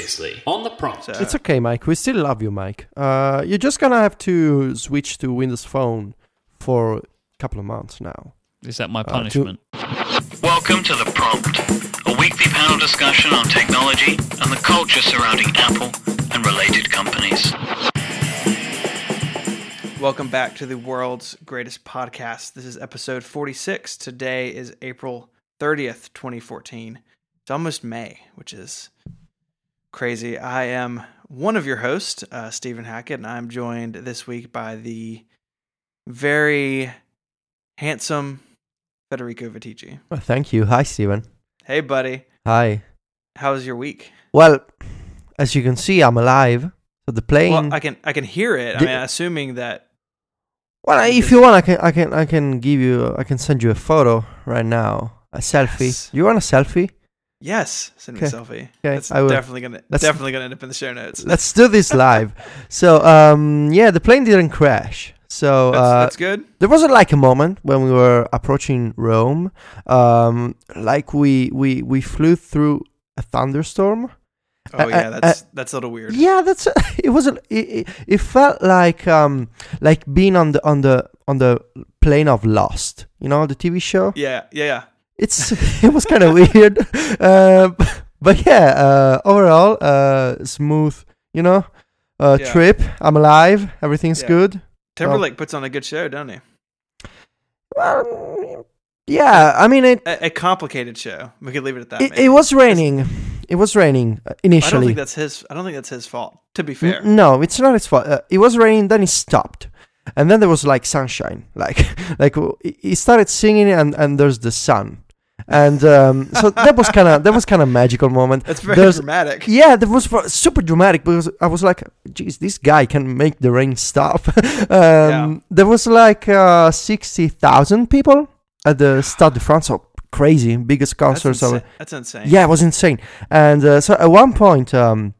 Previously on the prompt. So- It's okay, Myke. We still love you, Myke. Uh, you're just gonna have to switch to Windows Phone for a couple of months now. Is that my to- punishment? Welcome to The Prompt, a weekly panel discussion on technology and the culture surrounding Apple and related companies. Welcome back to the world's greatest podcast. This is episode 46. Today is April 30th, 2014. It's almost May, which is crazy. I am one of your hosts, uh, Stephen Hackett, and I'm joined this week by the very handsome Federico Viticci. Oh, thank you. Hi, Stephen. Hey, buddy. Hi. How was your week? Well, as you can see, I'm alive. So the plane. Well, I can I can hear it. I mean, assuming that Well, if you want, I can, I can, I can give you, I can send you a photo right now, a selfie. Yes. You want a selfie? Yes, send me a selfie. Okay, That's I will. definitely gonna Let's- definitely gonna end up in the show notes. Let's do this live. so, um, yeah, the plane didn't crash. So That's, uh, that's good. there wasn't like a moment when we were approaching Rome, um, like we we we flew through a thunderstorm. Oh uh, yeah, uh, that's that's a little weird. Yeah, that's it. Wasn't it, it? It felt like um like being on the on the on the plane of Lost. You know the TV show. Yeah, yeah, yeah. It's it was kind of weird, uh, but yeah. Uh, overall, uh, smooth. You know, uh, Yeah. trip. I'm alive. Everything's Yeah. good. Timberlake puts on a good show, don't he? Well, yeah. I mean it. A, a complicated show. We could leave it at that. It, it was raining. It was raining uh, I don't initially. think that's his. I don't think that's his fault. To be fair, N- No, it's not his fault. Uh, it was raining, then it stopped, and then there was like sunshine. Like, like he started singing, and and there's the sun, and um, so that was kind of that was kind of magical moment. that's very There's- dramatic. Yeah, that was super dramatic because I was like, "Geez, this guy can make the rain stop." um, Yeah. There was like uh, sixty thousand people at the Stade de France. So crazy, biggest concert. So insa- that's insane. yeah, it was insane. And uh, so at one point, um,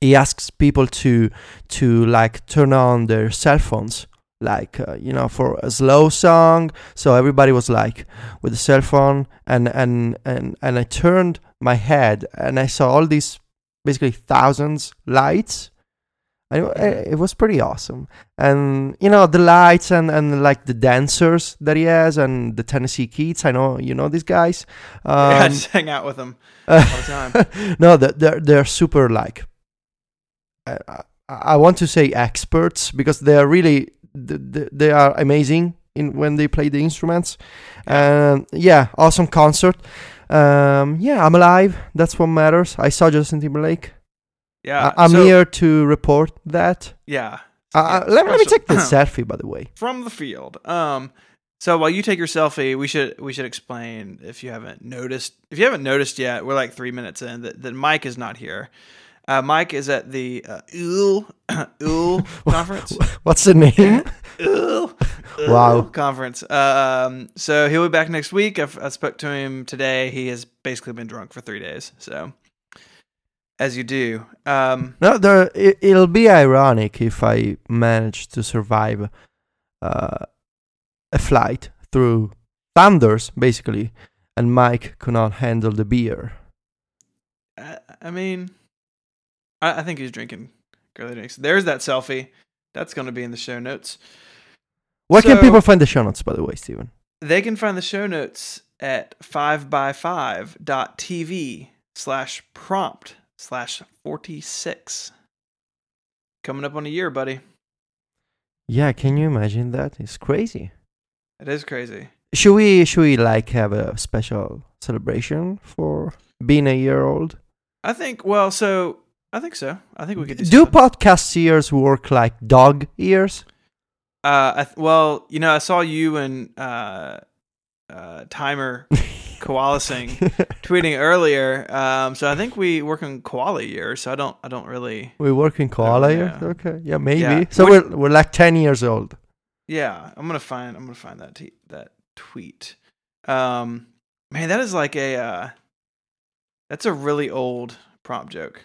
he asks people to to like turn on their cell phones, like uh, you know, for a slow song. So everybody was like with the cell phone, and and and and I turned my head and I saw all these basically thousands lights. And it, it was pretty awesome, and you know the lights and, and like the dancers that he has and the Tennessee Kids. I know you know these guys. Um, yeah, just hang out with them all the time. no, they're they're super like. I, I- I want to say experts because they are really th- th- they are amazing in when they play the instruments, and yeah, awesome concert. Um, yeah, I'm alive. That's what matters. I saw Justin Timberlake. Yeah, I- I'm so- here to report that. Yeah, Uh, uh, Yeah, let, let me take the selfie, by the way. from the field. Um, so while you take your selfie, we should we should explain if you haven't noticed if you haven't noticed yet, we're like three minutes in that, that Myke is not here. Uh, Myke is at the uh, Úll Úll conference. What's the name? Úll, Wow. Conference. Um, so he'll be back next week. I spoke to him today. He has basically been drunk for three days. So as you do. Um, No, there. It, it'll be ironic if I manage to survive uh, a flight through thunders, basically, and Myke could not handle the beer. I, I mean, I, I think he's drinking girly drinks. There's that selfie. That's going to be in the show notes. Where can people find the show notes, by the way, Stephen? They can find the show notes at 5by5.tv slash prompt slash 46. Coming up on a year, buddy. Yeah, can you imagine that? It's crazy. It is crazy. Should we? Should we like have a special celebration for being a year old? I think, well, so I think so. I think we could do, Do something. podcast ears work like dog ears? Uh, I th- well, you know, I saw you and uh, uh, Timer Koala Sing tweeting earlier. Um, so I think we work on koala year. So I don't, I don't really. we work in koala yeah. ears. Okay, yeah, maybe. Yeah. So Which- we're we're like ten years old. Yeah, I'm gonna find, I'm gonna find that t- that tweet. Um, man, that is like a, uh, that's a really old prompt joke.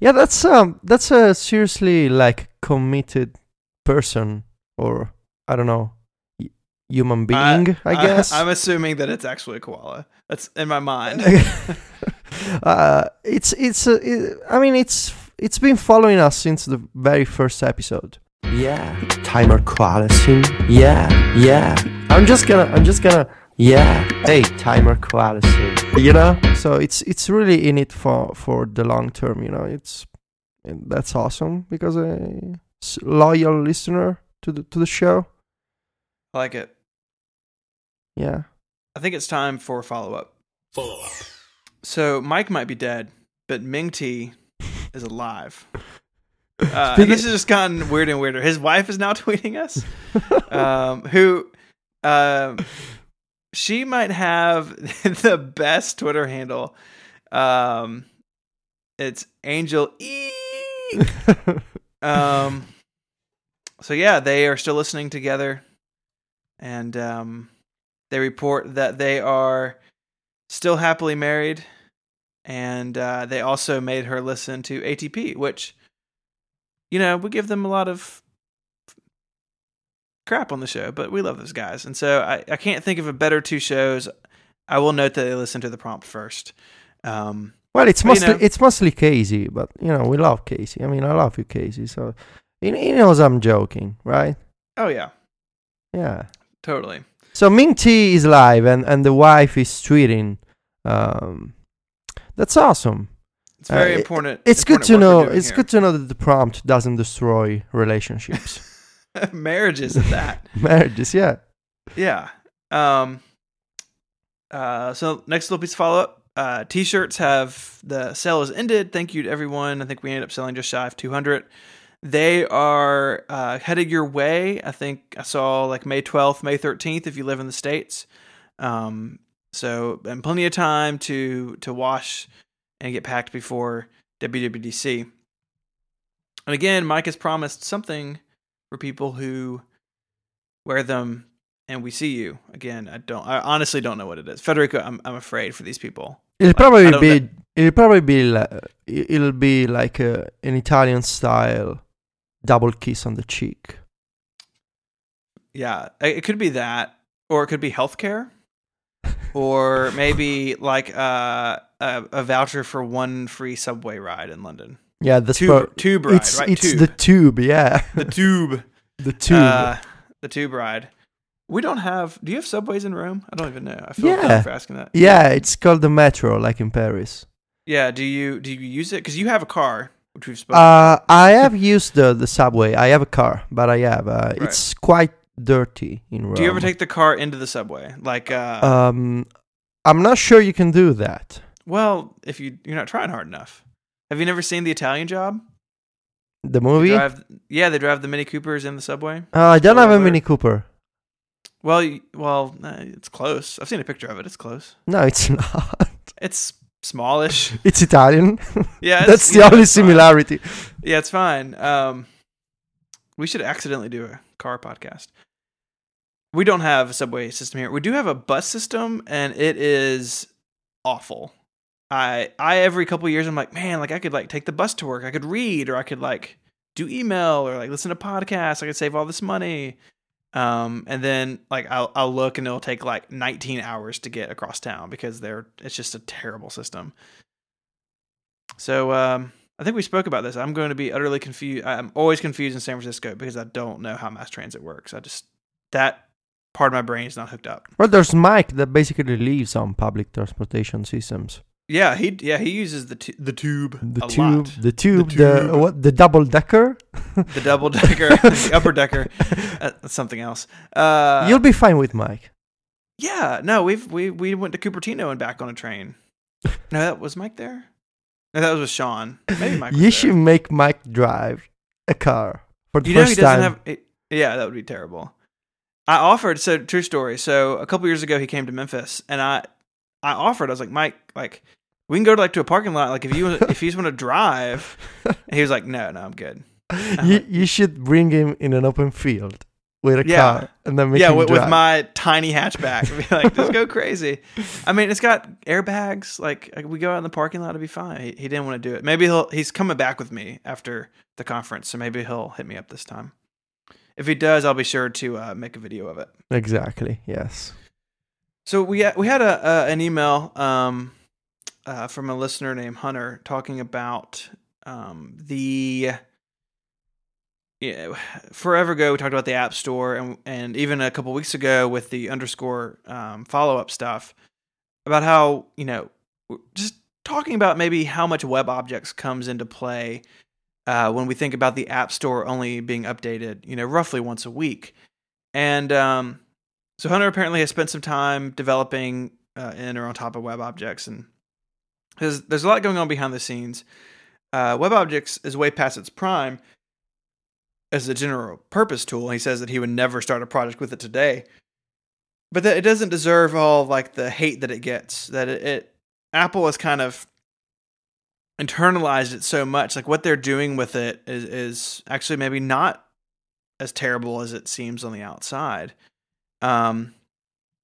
Yeah, that's um that's a seriously like committed person or I don't know y- human being, I, guess. I'm assuming that it's actually a koala. That's in my mind. uh, it's it's uh, it, I mean it's it's been following us since the very first episode. Yeah, timer quality. Yeah, yeah. I'm just gonna I'm just gonna yeah. Hey, timer quality. You know, so it's it's really in it for for the long term. You know, it's that's awesome because a loyal listener to the to the show. I like it. Yeah. I think it's time for follow up. Follow up. So Myke might be dead, but Ming T is alive. Uh, Speaking- this has just gotten weirder and weirder. His wife is now tweeting us, um, who, um, she might have the best Twitter handle. Um, it's Angel Eek. Um, so yeah, they are still listening together, and um, they report that they are still happily married, and uh, they also made her listen to ATP, which, you know, we give them a lot of crap on the show, but we love those guys, and so I, I can't think of a better two shows. I will note that they listened to the prompt first. Um, Well, it's But, you mostly know- it's mostly Casey, but you know we love Casey. I mean, I love you, Casey. So he, he knows I'm joking, right? oh yeah, Yeah. totally. So Ming T is live, and and the wife is tweeting. Um, that's awesome. It's very Uh, it- important. It's good to know. It's here. good to know that the prompt doesn't destroy relationships, marriages at that. marriages. Yeah. Yeah. Um. Uh. So next little piece of follow up. Uh, t-shirts have the sale has ended. Thank you to everyone. I think we ended up selling just shy of 200. They are uh, headed your way. I think I saw like May 12th, May 13th if you live in the states. Um. So and plenty of time to to wash and get packed before WWDC. And again, Myke has promised something for people who wear them and we see you again. I don't. I honestly don't know what it is. Federico, I'm I'm afraid for these people. It'll probably be. know- It'll probably be. Like, it'll be like a, an Italian style double kiss on the cheek. Yeah, it it could be that, or it could be healthcare, or maybe like uh, a a voucher for one free subway ride in London. Yeah, the Tube tube ride, It's right? it's tube. the tube. Yeah, the tube. the tube. Uh, the tube ride. We don't have. Do you have subways in Rome? I don't even know. I feel Yeah. dumb for asking that. yeah, it's called the metro, like in Paris. Yeah. Do you do you use it? Because you have a car, which we've spoken. Uh, I have used the the subway. I have a car, but I have. Uh, It's quite dirty in Rome. do you ever take the car into the subway? Like, uh, Um, I'm not sure you can do that. well, if you you're not trying hard enough. Have you never seen the Italian Job? The They movie? drive, yeah, they drive the Mini Coopers in the subway. Uh, I don't have a Mini Cooper. Well, well, uh, it's close. I've seen a picture of it. It's close. No, it's not. It's smallish. It's Italian. Yeah, it's- That's the yeah, only it's fine. similarity. Yeah, it's fine. Um, we should accidentally do a car podcast. We don't have a subway system here. We do have a bus system, and it is awful. I I every couple years I'm like, man, like I could like take the bus to work. I could read, or I could like do email, or like listen to podcasts. I could save all this money. Um, and then like I'll I'll look, and it'll take like 19 hours to get across town because they're it's just a terrible system. So um, I think we spoke about this. I'm going to be utterly confused. I'm always confused in San Francisco because I don't know how mass transit works. I just that part of my brain is not hooked up. Well, there's Myke that basically lives on public transportation systems. Yeah, he yeah he uses the tu- the tube The a tube, lot. the tube, the, tube. what? The double decker. the double decker, the upper decker, uh, something else. Uh, You'll be fine with Myke. yeah, no, we've we we went to Cupertino and back on a train. No, that was Myke there. No, that was with Sean. Maybe Myke. Was you there. should make Myke drive a car for the You know first he doesn't time. have. It, yeah, that would be terrible. I offered. So true story. So a couple years ago, he came to Memphis, and I, I offered. I was like, Myke, like we can go to like to a parking lot. Like if you if you just want to drive, and he was like, No, no, I'm good. you you should bring him in an open field with a Yeah. car and then make yeah, with, with my tiny hatchback, be like, just go crazy. I mean, it's got airbags. Like we go out in the parking lot, it'd be fine. He, he didn't want to do it. Maybe he'll. He's coming back with me after the conference, so maybe he'll hit me up this time. If he does, I'll be sure to uh, make a video of it. exactly. Yes. So we we had a, a an email um, uh, from a listener named Hunter talking about um, the. Yeah, forever ago we talked about the App Store, and and even a couple weeks ago with the underscore um, follow up stuff about how you know just talking about maybe how much WebObjects comes into play uh, when we think about the App Store only being updated, you know, roughly once a week. And um, so Hunter apparently has spent some time developing uh, in or on top of WebObjects, and there's there's a lot going on behind the scenes. Uh, WebObjects is way past its prime as a general purpose tool. He says that he would never start a project with it today, but that it doesn't deserve all like the hate that it gets. That it, it Apple has kind of internalized it so much. Like what they're doing with it is, is actually maybe not as terrible as it seems on the outside. Um,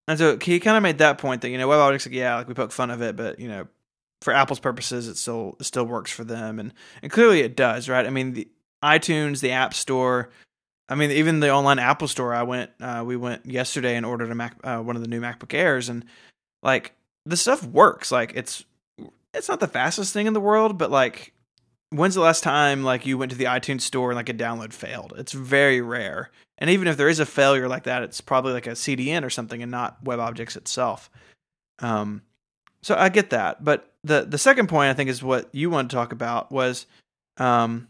and so he kind of made that point that you know WebObjects, like yeah, like we poke fun of it, but you know, for Apple's purposes, it still it still works for them, and and clearly it does, right? I mean, the iTunes, the App Store, I mean, even the online Apple Store. I went, uh, we went yesterday and ordered a Mac, uh, one of the new MacBook Airs, and like the stuff works. Like it's it's not the fastest thing in the world, but like when's the last time like you went to the iTunes store and like a download failed? It's very rare. And even if there is a failure like that, it's probably like a CDN or something and not WebObjects itself. Um, so I get that, but the the second point I think is what you want to talk about was um,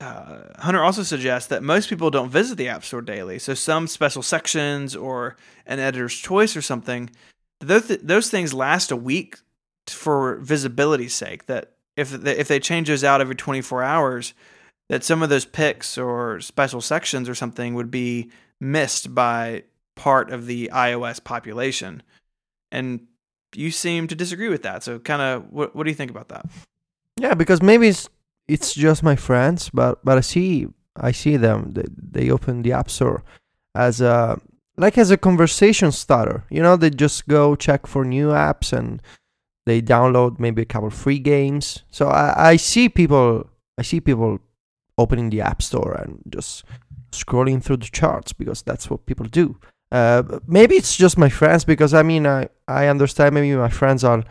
uh, Hunter also suggests that most people don't visit the App Store daily. So some special sections or an editor's choice or something, those those things last a week for visibility's sake. That if if they change those out every 24 hours, that some of those picks or special sections or something would be missed by part of the iOS population. And you seem to disagree with that. So, kind of, what what do you think about that? Yeah, because maybe it's it's just my friends, but but I see I see them. They, they open the app store as a like as a conversation starter. You know, they just go check for new apps and they download maybe a couple free games. So I, I see people I see people opening the app store and just scrolling through the charts because that's what people do. Uh, maybe it's just my friends because I mean I, I understand maybe my friends are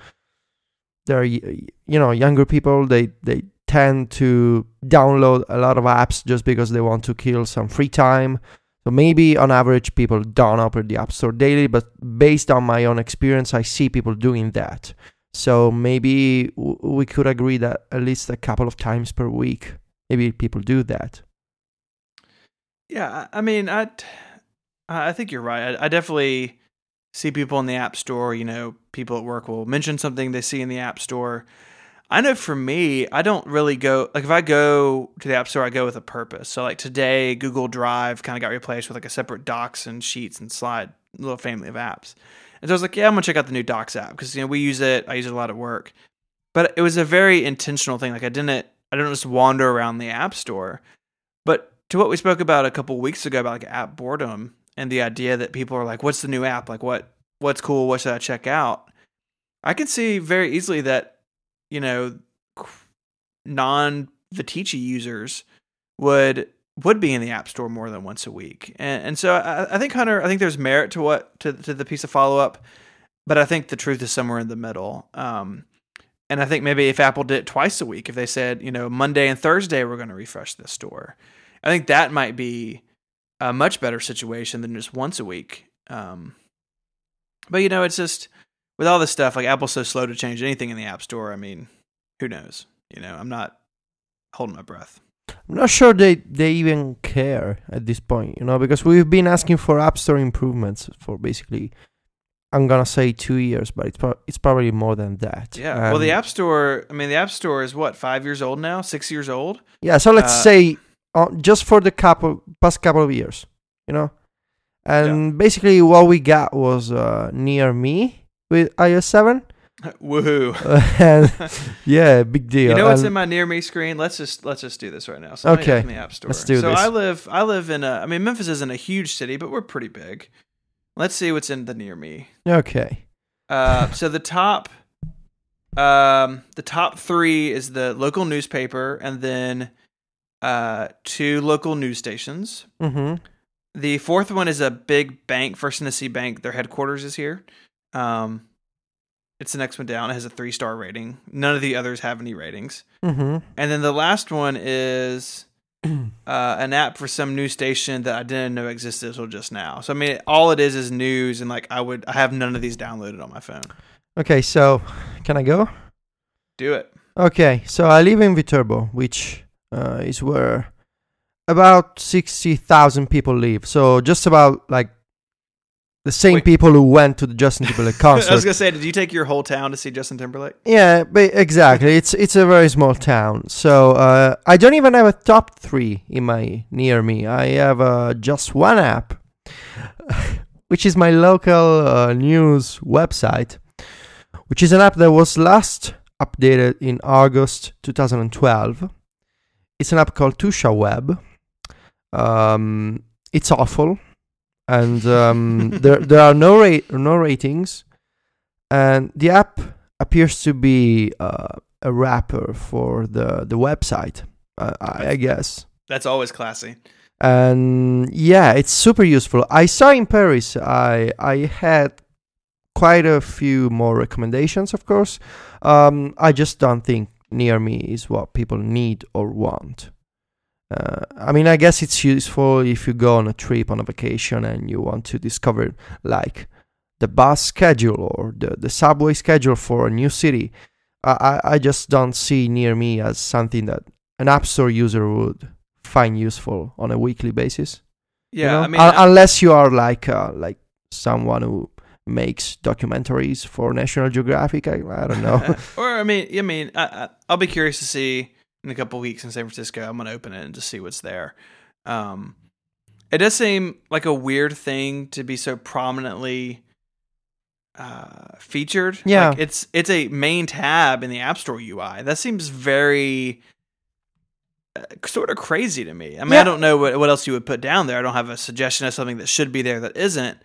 they're you know younger people they they tend to download a lot of apps just because they want to kill some free time. So maybe on average people don't open the app store daily, but based on my own experience I see people doing that. So maybe we could agree that at least a couple of times per week, maybe people do that. Yeah, I mean, I I think you're right. I, I definitely see people in the app store. You know, people at work will mention something they see in the app store. I know for me, I don't really go like if I go to the app store, I go with a purpose. So like today, Google Drive kind of got replaced with like a separate Docs and Sheets and Slide little family of apps. And so I was like, yeah, I'm gonna check out the new Docs app because you know we use it. I use it a lot at work, but it was a very intentional thing. Like I didn't, I don't just wander around the app store. But to what we spoke about a couple weeks ago about like app boredom and the idea that people are like, what's the new app? Like what what's cool? What should I check out? I can see very easily that you know non Viticci users would would be in the App Store more than once a week. And, and so I, I, think Hunter, I think there's merit to what to to the piece of follow up, but I think the truth is somewhere in the middle. Um, and I think maybe if Apple did it twice a week, if they said you know Monday and Thursday we're going to refresh this store, I think that might be a much better situation than just once a week. Um, but you know, it's just with all this stuff, like Apple's so slow to change anything in the App Store. I mean, who knows? You know, I'm not holding my breath. I'm not sure they, they even care at this point, you know, because we've been asking for App Store improvements for basically, I'm gonna say two years, but it's pro- it's probably more than that. Yeah. Um, well, the App Store, I mean, the App Store is what five years old now, six years old. Yeah. So let's uh, say uh, just for the couple past couple of years, you know, and yeah. basically what we got was uh, near me with iOS seven Woohoo! and yeah, big deal. You know what's and, in my near me screen? Let's just let's just do this right now. Somebody okay, in the app store. Let's do so this. I live I live in a. I mean, Memphis isn't a huge city, but we're pretty big. Let's see what's in the near me. Okay. Uh, so the top, um, the top three is the local newspaper, and then uh, two local news stations. Mm-hmm. The fourth one is a big bank, First Tennessee Bank. Their headquarters is here. Um, It's the next one down. It has a three star rating. None of the others have any ratings. Mm-hmm. And then the last one is uh, an app for some new station that I didn't know existed until just now. So I mean, all it is is news, and like I would, I have none of these downloaded on my phone. Okay, so can I go? Do it. Okay, so I live in Viterbo, which uh, is where about 60,000 people live. So just about like the same Wait. people who went to the Justin Timberlake concert. I was gonna say, did you take your whole town to see Justin Timberlake? yeah, but exactly. It's it's a very small town. So uh, I don't even have a top 3 in my near me. I have uh, just one app which is my local uh, news website, which is an app that was last updated in August 2012. It's an app called Tusciaweb. Um, it's awful, and um, there there are no ra- no ratings, and the app appears to be uh, a wrapper for the the website. Uh, I, I guess That's always classy. and yeah it's super useful i saw in paris i i had quite a few more recommendations of course um i just don't think near me is what people need or want uh, i mean i guess it's useful if you go on a trip on a vacation and you want to discover like the bus schedule or the, the subway schedule for a new city I, I just don't see near me as something that an app store user would find useful on a weekly basis. you Yeah, know? I mean, Un- unless you are like uh, like someone who makes documentaries for National Geographic. I, I don't know. or I mean, I mean, I, I'll be curious to see in a couple weeks in San Francisco. I'm gonna open it and just see what's there. Um, it does seem like a weird thing to be so prominently uh, featured. Yeah. like it's it's a main tab in the App Store UI. That seems very. Uh, sort of crazy to me. I mean, I don't know what, what else you would put down there. I don't have a suggestion of something that should be there that isn't,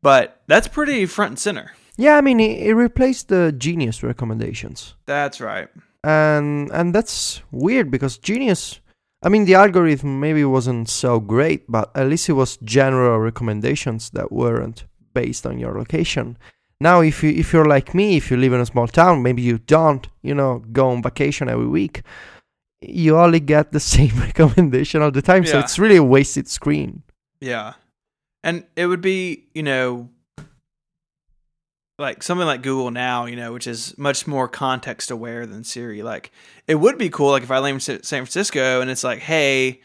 but that's pretty front and center. yeah, I mean it, it replaced the Genius recommendations, That's right. And and that's weird because Genius. I mean, the algorithm maybe wasn't so great, but at least it was general recommendations that weren't based on your location. Now, if you if you're like me, if you live in a small town, maybe you don't, you know, go on vacation every week. You only get the same recommendation all the time, so it's really a wasted screen. Yeah. And it would be, you know, like something like Google Now, you know, which is much more context aware than Siri. Like, it would be cool, like, if I live in San Francisco and it's like, hey,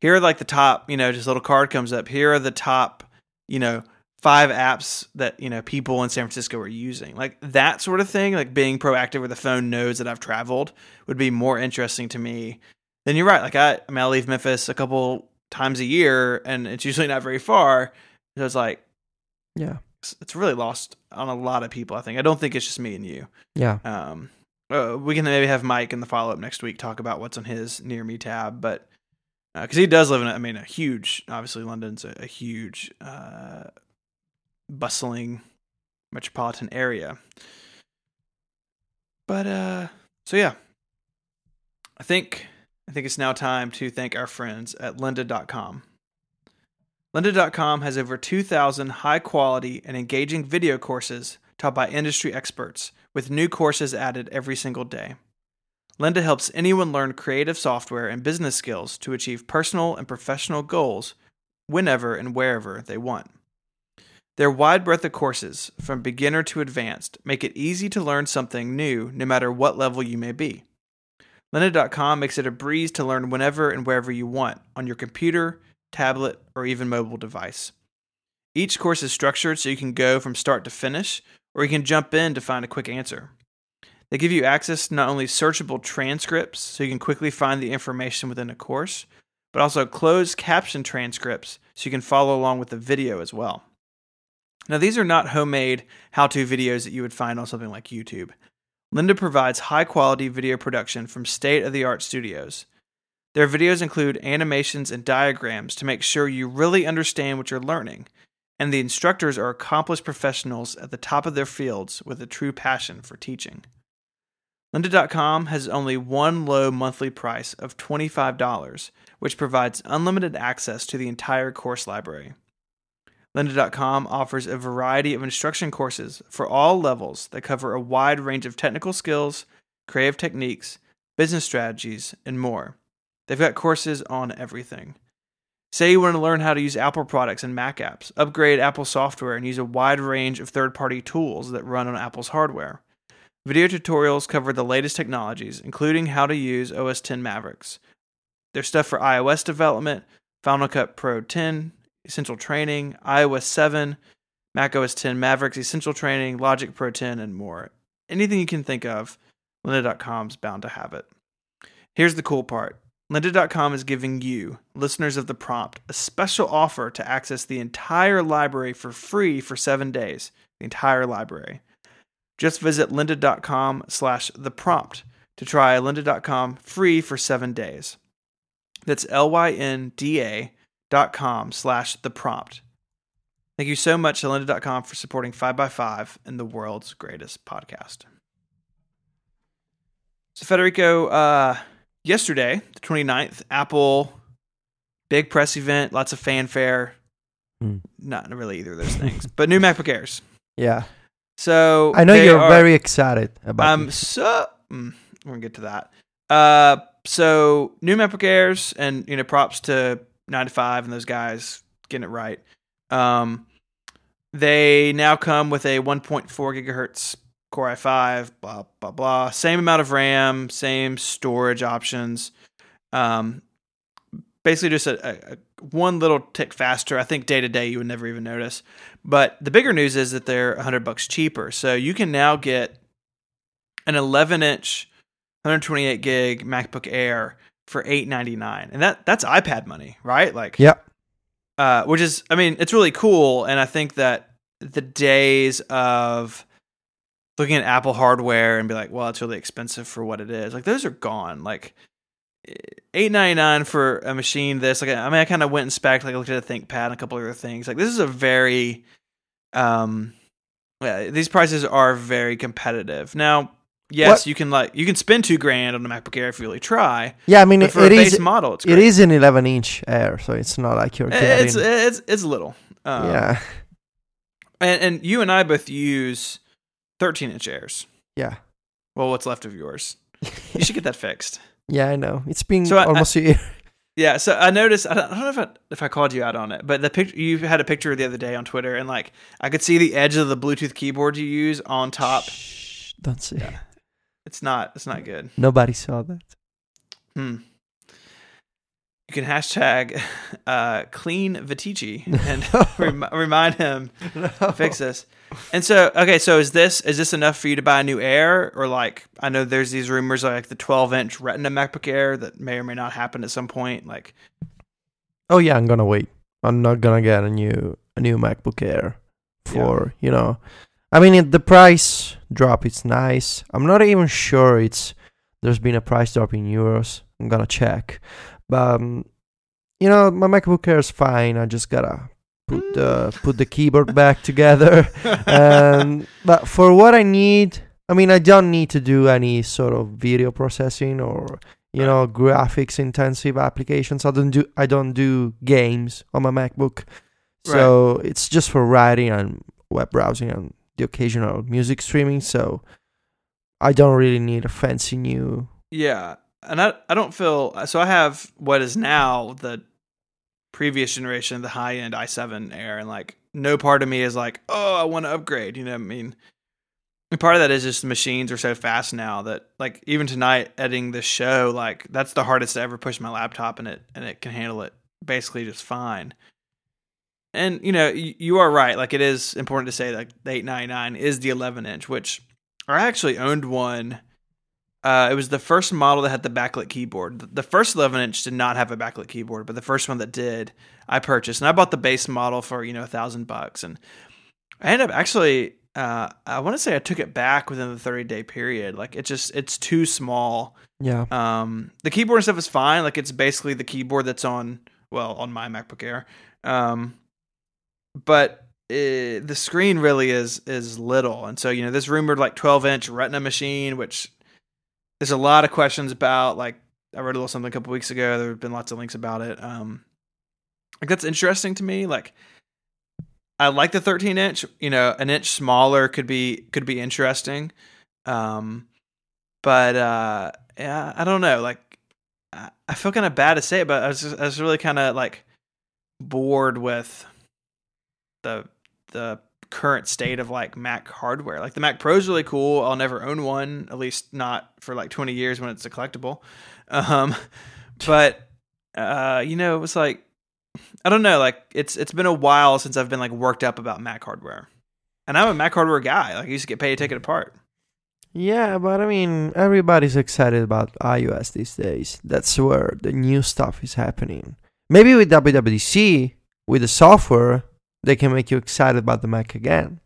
here are like the top, you know, just a little card comes up. Here are the top, you know, five apps that, you know, people in San Francisco are using. Like, that sort of thing, like being proactive where the phone knows that I've traveled would be more interesting to me. Then you're right. Like, I, I mean, I leave Memphis a couple times a year and it's usually not very far. So it's like, Yeah, it's- really lost on a lot of people. I think. I don't think it's just me and you. yeah, Um, uh, we can maybe have Myke in the follow up next week talk about what's on his near me tab, but because he does live in, a, I mean, a huge. Obviously, London's a, a huge, uh, bustling metropolitan area. But uh, so yeah, I think I think it's now time to thank our friends at Lynda.com. Lynda.com has over 2,000 high quality and engaging video courses taught by industry experts, with new courses added every single day. Lynda helps anyone learn creative software and business skills to achieve personal and professional goals whenever and wherever they want. Their wide breadth of courses, from beginner to advanced, make it easy to learn something new no matter what level you may be. Lynda.com makes it a breeze to learn whenever and wherever you want on your computer, tablet, or even mobile device. Each course is structured so you can go from start to finish, or you can jump in to find a quick answer. They give you access to not only searchable transcripts so you can quickly find the information within a course, but also closed caption transcripts so you can follow along with the video as well. Now, these are not homemade how to videos that you would find on something like YouTube. Lynda provides high quality video production from state of the art studios. Their videos include animations and diagrams to make sure you really understand what you're learning, and the instructors are accomplished professionals at the top of their fields with a true passion for teaching. Lynda.com has only one low monthly price of $25, which provides unlimited access to the entire course library. Lynda.com offers a variety of instruction courses for all levels that cover a wide range of technical skills, creative techniques, business strategies, and more. They've got courses on everything. Say you want to learn how to use Apple products and Mac apps, upgrade Apple software, and use a wide range of third party tools that run on Apple's hardware. Video tutorials cover the latest technologies, including how to use OS 10 Mavericks. There's stuff for iOS development, Final Cut Pro 10, Essential Training, iOS 7, Mac OS 10 Mavericks Essential Training, Logic Pro 10, and more. Anything you can think of, lynda.com's bound to have it. Here's the cool part. Lynda.com is giving you, listeners of The Prompt, a special offer to access the entire library for free for seven days. The entire library. Just visit lynda.com slash the prompt to try lynda.com free for seven days. That's L-Y-N-D-A dot com slash the prompt. Thank you so much to lynda.com for supporting 5by5 and the world's greatest podcast. So, Federico, uh, yesterday, the 29th, Apple, big press event, lots of fanfare. Hmm. Not really either of those things, but new MacBook Airs. Yeah. So I know you're are- very excited about I'm this. so mm, we're gonna get to that. Uh, so new MacBook Airs, and you know, props to 95 and those guys getting it right. Um, they now come with a 1.4 gigahertz Core i5, blah blah blah. Same amount of RAM, same storage options. Um, basically just a, a, a one little tick faster. I think day to day you would never even notice. But the bigger news is that they're 100 bucks cheaper. So you can now get an 11 inch 128 gig MacBook Air for 899. And that that's iPad money, right? Like yep. uh, which is I mean, it's really cool and I think that the days of looking at Apple hardware and be like, well, it's really expensive for what it is. Like those are gone. Like eight ninety nine for a machine. This like I mean, I kind of went and spec like I looked at a ThinkPad and a couple other things. Like this is a very um, yeah, these prices are very competitive. Now, yes, What- you can like you can spend two grand on a MacBook Air if you really try. Yeah, I mean, it, for it a is base model, it's great. is an 11 inch Air, so it's not like you're getting. It's it's it's little. Um, yeah, and and you and I both use thirteen inch Airs. yeah, Well, what's left of yours? You should get that fixed. yeah. I know it's been So almost a year. Yeah, so I noticed. I don't, I don't know if I, if I called you out on it, but the picture you had a picture the other day on Twitter, and like I could see the edge of the Bluetooth keyboard you use on top. Shh, don't say. Yeah. It's not. It's not good. Nobody saw that. Hmm. You can hashtag uh, clean Viticci and rem- remind him to fix this. And so, okay, so is this is this enough for you to buy a new Air, or like I know there's these rumors like the 12 inch Retina MacBook Air that may or may not happen at some point. Like, Oh yeah, I'm gonna wait. I'm not gonna get a new a new MacBook Air for you know. I mean, the price drop it's nice. I'm not even sure it's there's been a price drop in euros. I'm gonna check, but um, you know my MacBook Air is fine. I just gotta put the put the keyboard back together. um, but for what I need, I mean, I don't need to do any sort of video processing or you know graphics intensive applications. I don't do I don't do games on my MacBook, so it's just for writing and web browsing and the occasional music streaming. So I don't really need a fancy new. Yeah, and I I don't feel so. I have what is now the previous generation, the high end i7 Air, and like no part of me is like, oh, I want to upgrade. You know what I mean? And part of that is just machines are so fast now that like even tonight editing this show, like that's the hardest to ever push my laptop, and it and it can handle it basically just fine. And you know you, you are right. Like it is important to say that the 899 is the 11 inch, which I actually owned one. Uh, it was the first model that had the backlit keyboard. The- first 11 inch did not have a backlit keyboard, but the first one that did, I purchased, and I bought the base model for you know a thousand bucks, and I ended up actually. Uh, I want to say I took it back within the 30 day period. Like it just it's too small. Yeah, Um, the keyboard and stuff is fine. Like it's basically the keyboard that's on well on my MacBook Air. Um, but it, the screen really is is little, and so you know this rumored like 12 inch Retina machine, which there's a lot of questions about. Like I read a little something a couple weeks ago. There have been lots of links about it. Um, like that's interesting to me. Like I like the 13 inch. You know, an inch smaller could be could be interesting. Um, but uh, yeah, I don't know. Like, I, I feel kind of bad to say it, but I was just, I was really kind of like bored with the the current state of like Mac hardware. Like the Mac Pro is really cool. I'll never own one, at least not for like 20 years when it's a collectible. Um, but uh, you know, it was like I don't know, like it's it's been a while since I've been like worked up about Mac hardware. And I'm a Mac hardware guy. Like I used to get paid to take it apart. Yeah, but I mean, everybody's excited about iOS these days. That's where the new stuff is happening. Maybe with WWDC, with the software, they can make you excited about the Mac again.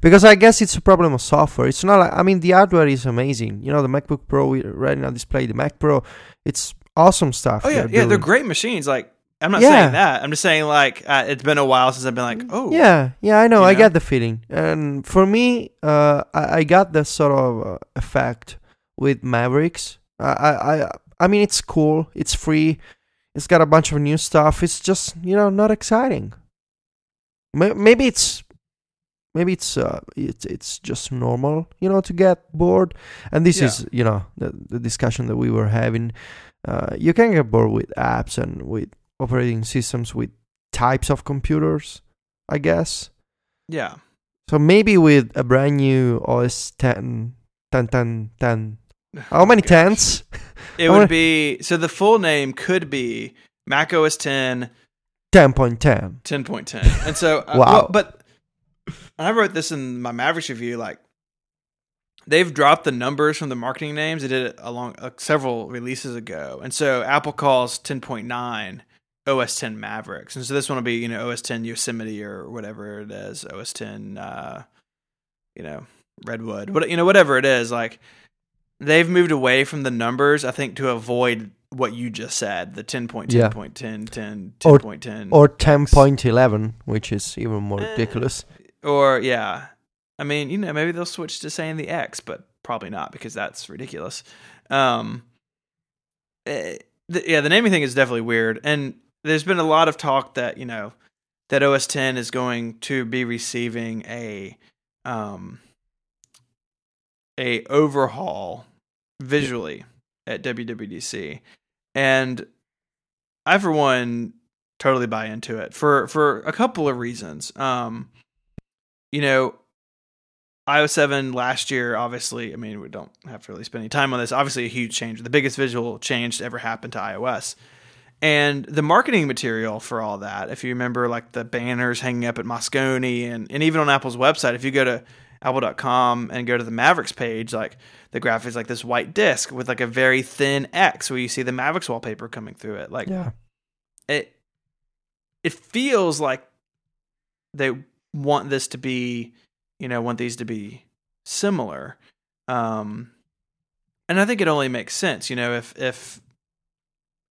Because I guess it's a problem of software. It's not like, I mean, the hardware is amazing. You know, the MacBook Pro right now display, the Mac Pro, it's awesome stuff. Oh, yeah. they're Yeah. They're great machines. Like, I'm not Yeah. saying that. I'm just saying, like, uh, it's been a while since I've been like, oh. Yeah, yeah, I know. You I know? get the feeling, and for me, uh, I, I got the sort of uh, effect with Mavericks. I, I, I, I mean, it's cool. It's free. It's got a bunch of new stuff. It's just you know not exciting. May- Maybe it's, maybe it's, uh, it's, it's just normal, you know, to get bored. And this Yeah. is, you know, the, the discussion that we were having. Uh, you can get bored with apps and with operating systems with types of computers, I guess. Yeah. So maybe with a brand new OS 10, 10, 10, 10. How many Gosh. tens? It would be so the full name could be Mac OS 10 10.10. 10.10. And so, uh, Wow. well, but I wrote this in my Mavericks review. Like, they've dropped the numbers from the marketing names. They did it along uh, several releases ago. And so, Apple calls 10.9 OS 10 Mavericks. And so, this one will be, you know, OS 10 Yosemite or whatever it is, OS 10, uh, you know, Redwood, what, you know, whatever it is. Like, they've moved away from the numbers, I think, to avoid what you just said the 10.10, Yeah. 10.10, 10, Or- 10.10 Or 10.11, which is even more Eh. ridiculous. or yeah i mean you know maybe they'll switch to saying the x but probably not because that's ridiculous um eh, the, yeah the naming thing is definitely weird and there's been a lot of talk that you know that os 10 is going to be receiving a um a overhaul visually at wwdc and i for one totally buy into it for for a couple of reasons um you know, iOS 7 last year, obviously, I mean, we don't have to really spend any time on this. Obviously, a huge change, the biggest visual change to ever happen to iOS. And the marketing material for all that, if you remember, like the banners hanging up at Moscone and, and even on Apple's website, if you go to apple.com and go to the Mavericks page, like the graphic is like this white disc with like a very thin X where you see the Mavericks wallpaper coming through it. Like, Yeah. it it feels like they want this to be you know want these to be similar um and i think it only makes sense you know if if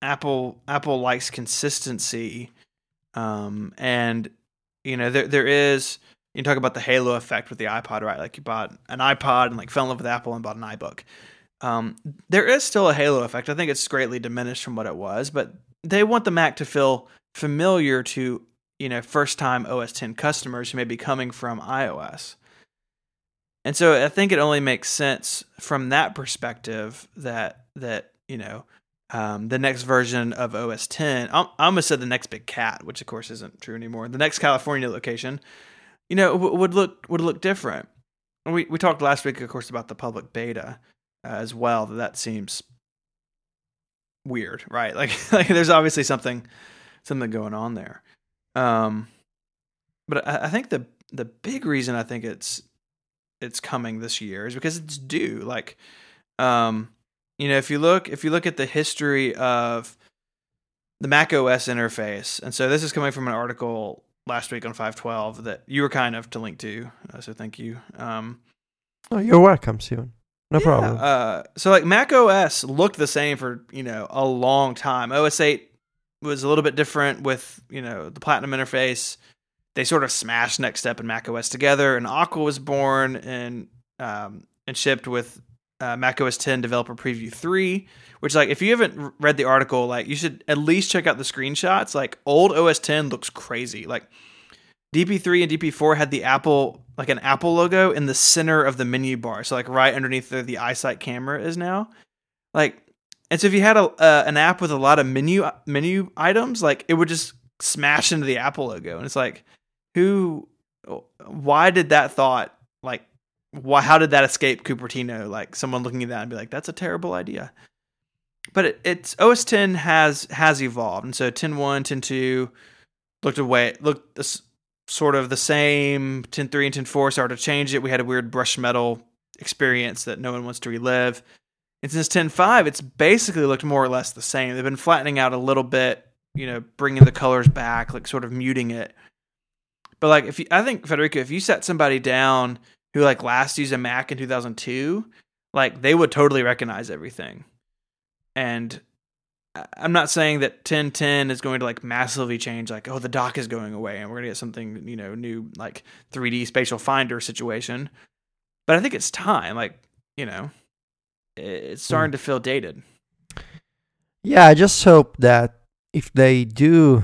apple apple likes consistency um and you know there there is you talk about the halo effect with the ipod right like you bought an ipod and like fell in love with apple and bought an ibook um there is still a halo effect i think it's greatly diminished from what it was but they want the mac to feel familiar to you know first time OS 10 customers who may be coming from iOS. And so I think it only makes sense from that perspective that that you know um, the next version of OS 10. I I almost said the next big cat, which of course isn't true anymore. The next California location, you know, w- would look would look different. And we we talked last week, of course, about the public beta uh, as well. That that seems weird, right? Like like there's obviously something something going on there. Um, but I, I think the the big reason I think it's it's coming this year is because it's due. Like, um, you know, if you look if you look at the history of the Mac OS interface, and so this is coming from an article last week on 512 that you were kind of to link to. Uh, so thank you. Um, Oh, you're welcome, Stephen. No yeah, problem. Uh, so like Mac OS looked the same for you know a long time. OS 8 was a little bit different with you know the Platinum interface. They sort of smashed NeXTSTEP and Mac OS together, and Aqua was born and um, and shipped with uh, Mac OS 10 Developer Preview 3. Which like if you haven't read the article, like you should at least check out the screenshots. Like old OS 10 looks crazy. Like DP3 and DP4 had the Apple like an Apple logo in the center of the menu bar, so like right underneath the, the iSight camera is now. Like, and so if you had a uh, an app with a lot of menu menu items, like it would just smash into the Apple logo, and it's like, who, why did that thought why how did that escape Cupertino? Like someone looking at that and be like, that's a terrible idea. But it, it's OS 10 has has evolved, and so 10.1, 10.2 looked away looked sort of the same. 10.3 and 10.4 started to change it. We had a weird brush metal experience that no one wants to relive. And since 10.5 it's basically looked more or less the same. They've been flattening out a little bit you know bringing the colors back like sort of muting it. But like if you i think federico if you set somebody down who like last used a mac in 2002 like they would totally recognize everything and I'm not saying that 1010 is going to like massively change like oh the dock is going away and we're going to get something you know new like 3D spatial finder situation. But I think it's time like, you know, it's starting mm. to feel dated. Yeah, I just hope that if they do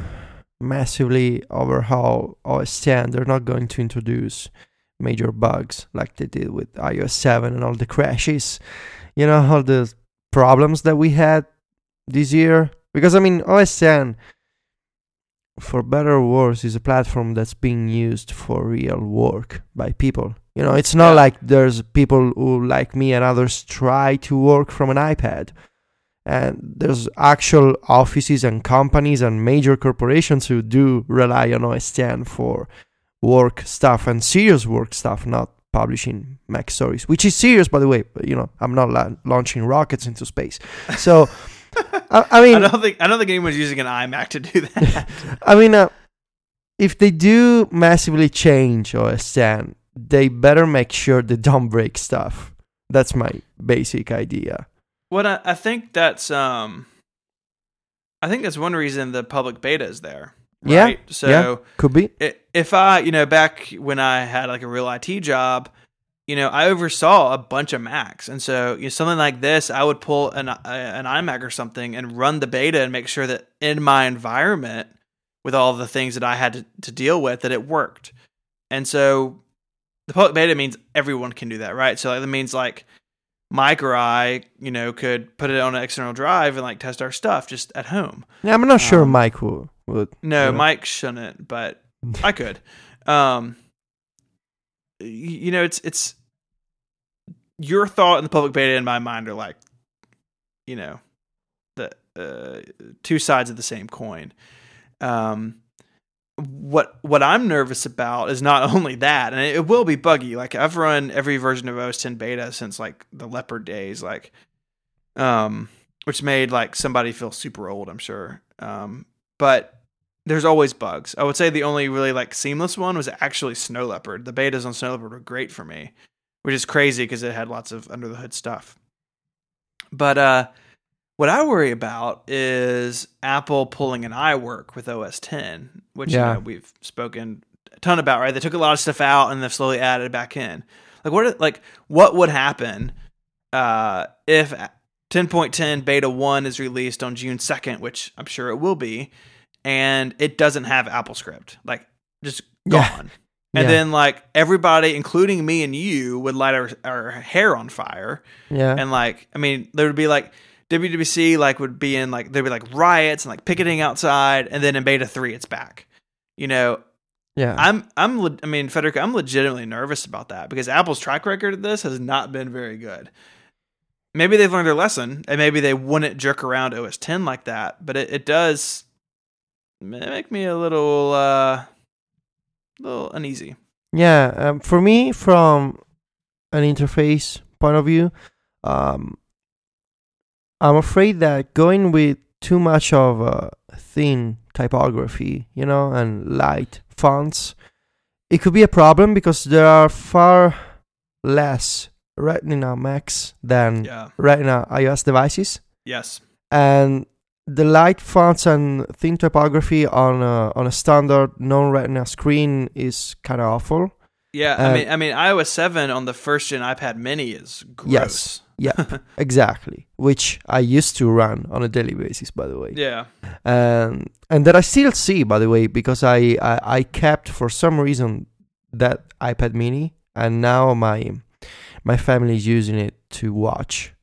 massively overhaul OS 10, they're not going to introduce major bugs like they did with iOS 7 and all the crashes. You know, all the problems that we had this year because I mean OS 10 for better or worse is a platform that's being used for real work by people. You know, it's not yeah. like there's people who like me and others try to work from an iPad. And there's actual offices and companies and major corporations who do rely on OS 10 for work stuff and serious work stuff, not publishing MacStories, which is serious, by the way. But, you know, I'm not la- launching rockets into space. So. I, I, mean, I don't think I don't think anyone's using an iMac to do that. I mean, uh, if they do massively change OS 10, they better make sure they don't break stuff. That's my basic idea. What I, I think that's um, I think that's one reason the public beta is there. Right? Yeah. So yeah, could be. If I, you know, back when I had like a real IT job, you know, I oversaw a bunch of Macs, and so you know, something like this, I would pull an uh, an iMac or something and run the beta and make sure that in my environment, with all the things that I had to, to deal with, that it worked. And so, the public beta means everyone can do that, right? So like, that means like Myke or I, you know, could put it on an external drive and like test our stuff just at home. Yeah, I'm not um, sure Myke would. would no, Myke shouldn't, but I could. Um, you know, it's it's your thought and the public beta in my mind are like, you know, the uh, two sides of the same coin. Um, what what I'm nervous about is not only that, and it will be buggy. Like I've run every version of OS 10 beta since like the Leopard days, like, um, which made like somebody feel super old. I'm sure. Um, but there's always bugs. I would say the only really like seamless one was actually Snow Leopard. The betas on Snow Leopard were great for me which is crazy because it had lots of under the hood stuff. But uh, what I worry about is Apple pulling an iWork with OS 10, which yeah. you know, we've spoken a ton about. Right? They took a lot of stuff out and they've slowly added it back in. Like what? Like what would happen uh, if 10.10 beta one is released on June 2nd, which I'm sure it will be, and it doesn't have AppleScript? Like just gone. And yeah. then like everybody, including me and you, would light our, our hair on fire. Yeah. And like, I mean, there would be like WWDC like would be in like there'd be like riots and like picketing outside, and then in beta three, it's back. You know. Yeah. I'm I'm I mean, Federico, I'm legitimately nervous about that because Apple's track record of this has not been very good. Maybe they've learned their lesson, and maybe they wouldn't jerk around OS 10 like that. But it, it does make me a little. uh a little uneasy. Yeah, um, for me, from an interface point of view, um, I'm afraid that going with too much of a thin typography, you know, and light fonts, it could be a problem because there are far less Retina Macs than yeah. Retina iOS devices. Yes. And the light fonts and thin typography on a, on a standard non-retina screen is kind of awful. Yeah, uh, I mean, I mean, iOS seven on the first gen iPad Mini is gross. Yes, yeah, exactly. Which I used to run on a daily basis, by the way. Yeah. and and that I still see, by the way, because I, I I kept for some reason that iPad Mini, and now my my family is using it to watch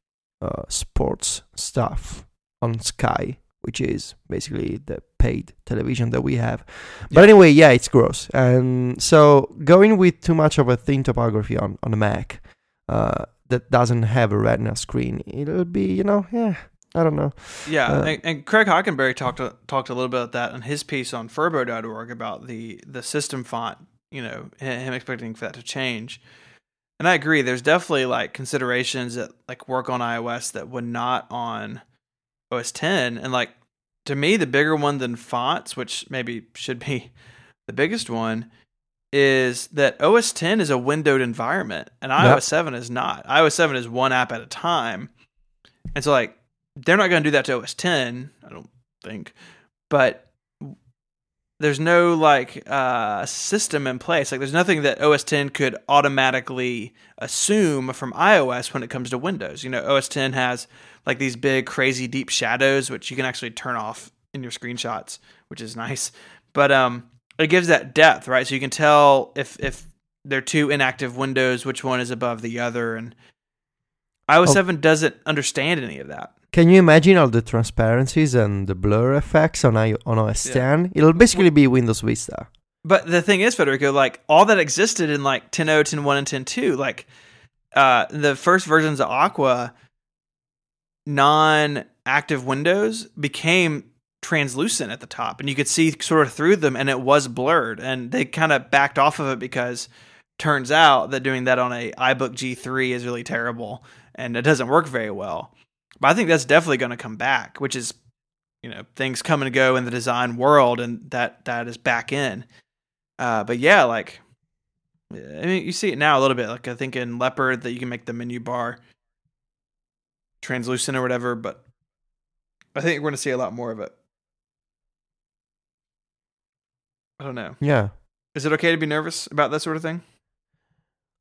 uh, sports stuff on Sky, which is basically the paid television that we have. But Yeah. anyway, yeah, it's gross. And so going with too much of a thin topography on on a Mac uh, that doesn't have a Retina screen, it'll be you know yeah. I don't know. Yeah, Uh, and, and Craig Hockenberry talked talked a little bit about that in his piece on Furbo.org about the the system font. You know, him expecting for that to change. And I agree. There's definitely like considerations that like work on iOS that would not on OS 10. And like to me, the bigger one than fonts, which maybe should be the biggest one, is that OS 10 is a windowed environment and iOS 7 is not. iOS 7 is one app at a time. And so like they're not going to do that to OS 10, I don't think. But there's no like uh system in place. Like there's nothing that OS 10 could automatically assume from iOS when it comes to Windows. You know, OS 10 has like these big crazy deep shadows which you can actually turn off in your screenshots, which is nice. But um it gives that depth, right? So you can tell if if they're two inactive windows which one is above the other and iOS Oh. 7 doesn't understand any of that. Can you imagine all the transparencies and the blur effects on I- on OS Yeah. 10? It'll basically be Windows Vista. But the thing is, Federico, like all that existed in like 10.0, 10.1, and 10.2, like uh, the first versions of Aqua, non-active windows became translucent at the top, and you could see sort of through them, and it was blurred. And they kind of backed off of it because turns out that doing that on a iBook G3 is really terrible, and it doesn't work very well. But I think that's definitely going to come back, which is you know things come and go in the design world, and that that is back in. Uh, but yeah, like I mean, you see it now a little bit. Like I think in Leopard that you can make the menu bar translucent or whatever. But I think we're going to see a lot more of it. I don't know. Yeah. Is it okay to be nervous about that sort of thing?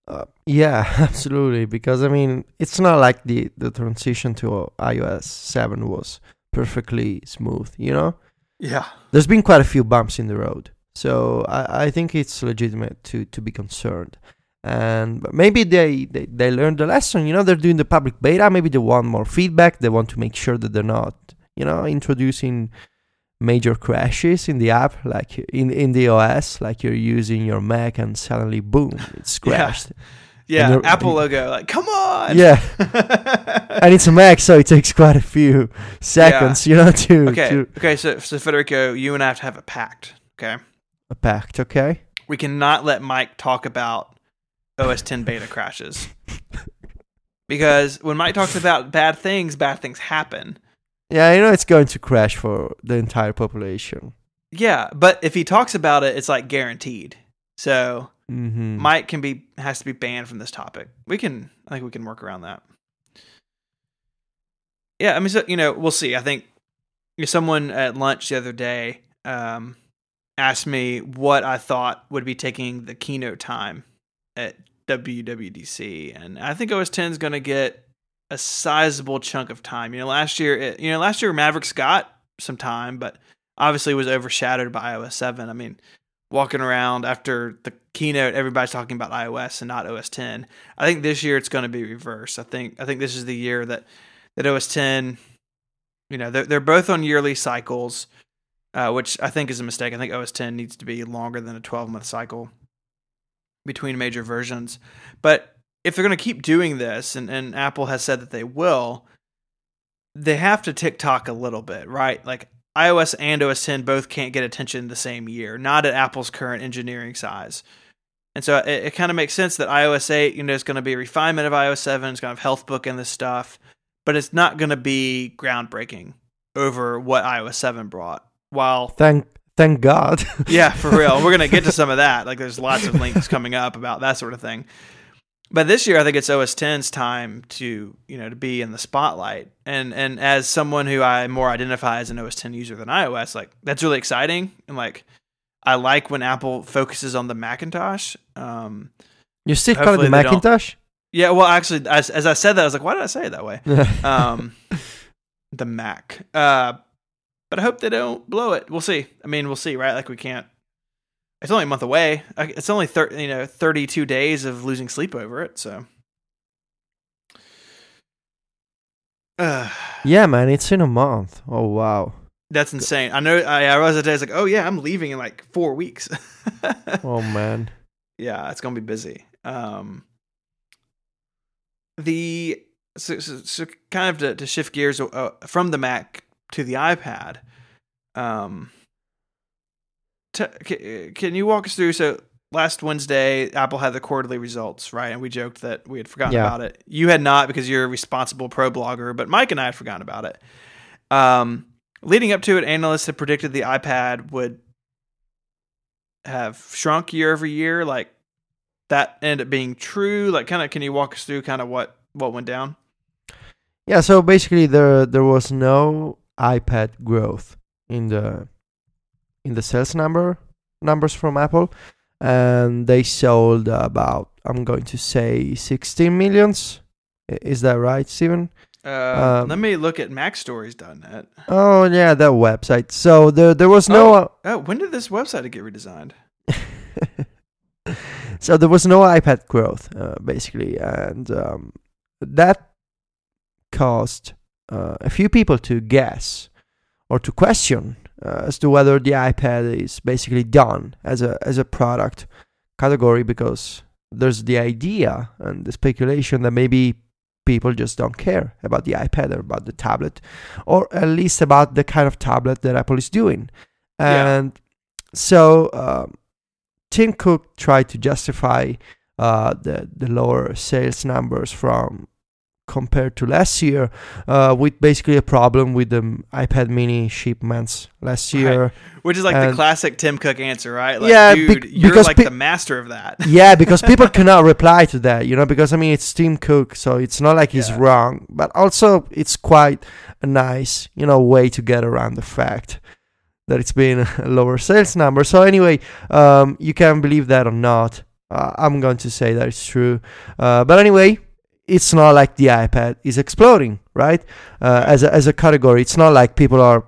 Uh, yeah, absolutely. Because I mean, it's not like the the transition to iOS seven was perfectly smooth. You know, Yeah. there's been quite a few bumps in the road, so I, I think it's legitimate to to be concerned. And maybe they, they they learned the lesson. You know, they're doing the public beta. Maybe they want more feedback. They want to make sure that they're not, you know, introducing major crashes in the app, like in in the OS, like you're using your Mac and suddenly boom, it's Yeah. crashed. Yeah. you're- Apple logo. Like, come on. Yeah. and it's a Mac, so it takes quite a few seconds, you know, to okay. to Okay. So, so Federico, you and I have to have a pact. Okay. a pact. Okay. We cannot let Myke talk about OS 10 beta crashes. Because when Myke talks about bad things, bad things happen. Yeah, you know it's going to crash for the entire population. Yeah, but if he talks about it, it's like guaranteed. So hmm Myke can be has to be banned from this topic. We can I think we can work around that. Yeah, I mean so you know, we'll see. I think someone at lunch the other day um asked me what I thought would be taking the keynote time at WWDC and I think OS 10 is going to get a sizable chunk of time. You know, last year it, you know, last year Mavericks got some time, but obviously was overshadowed by iOS 7. I mean, walking around after the keynote, everybody's talking about iOS and not OS 10. I think this year it's going to be reversed. I think I think this is the year that that OS 10, you know, they're they're both on yearly cycles, uh, which I think is a mistake. I think OS 10 needs to be longer than a 12 month cycle between major versions. But if they're going to keep doing this, and, and Apple has said that they will, they have to tick tock a little bit, right? Like iOS and OS 10 both can't get attention the same year, not at Apple's current engineering size. And so it, it kind of makes sense that iOS 8, you know, is going to be a refinement of iOS 7. It's going to have Healthbook and this stuff, but it's not going to be groundbreaking over what iOS 7 brought. While Thank thank God. yeah, for real. We're gonna get to some of that. Like, there's lots of links coming up about that sort of thing. But this year, I think it's OS 10's time to you know to be in the spotlight. And and as someone who I more identify as an OS 10 user than iOS, like that's really exciting. And like, I like when Apple focuses on the Macintosh. Um, you still call it Hopefully the they don't. Macintosh? yeah, well, actually, as as I said that, I was like, why did I say it that way? um, the Mac. Uh, but I hope they don't blow it. We'll see. I mean, we'll see, right? Like we can't. It's only a month away. It's only thir- you know thirty two days of losing sleep over it. So. Uh, Yeah, man, it's in a month. Oh wow. that's insane. I know. I, I was today. It's like, oh yeah, I'm leaving in like four weeks. Oh man. yeah, it's gonna be busy. Um, the so, so, so kind of to, to shift gears uh, from the Mac to the iPad. Um, t- can you walk us through? So last Wednesday, Apple had the quarterly results, right? And we joked that we had forgotten Yeah. about it. You had not because you're a responsible pro blogger, but Myke and I had forgotten about it. Um, leading up to it, analysts had predicted the iPad would have shrunk year over year. Like that ended up being true. Like, kind of, can you walk us through kind of what what went down? Yeah, so basically there there was no iPad growth in the in the sales number numbers from Apple and they sold about I'm going to say 16 millions. Is that right, Stephen? Uh, Um, let me look at MacStories.net. Oh yeah, that website. So there there was no Oh, when did this website get redesigned? so there was no iPad growth, uh, basically, and um, that caused uh, a few people to guess or to question uh, as to whether the iPad is basically done as a as a product category because there's the idea and the speculation that maybe people just don't care about the iPad or about the tablet, or at least about the kind of tablet that Apple is doing, Yeah. and so. Um, Tim Cook tried to justify uh, the the lower sales numbers from compared to last year uh, with basically a problem with the iPad Mini shipments last Right. year. Which is like the classic Tim Cook answer, right? Like, Yeah, dude, bec- you're because like pe- the master of that. yeah, because people cannot reply to that, you know, because I mean it's Tim Cook, so it's not like he's Yeah. wrong, but also it's quite a nice, you know, way to get around the fact that it's been a lower sales number. So anyway, um, you can believe that or not. Uh, I'm going to say that it's true. Uh, but anyway, it's not like the iPad is exploding, right? Uh, as a, as a category, it's not like people are,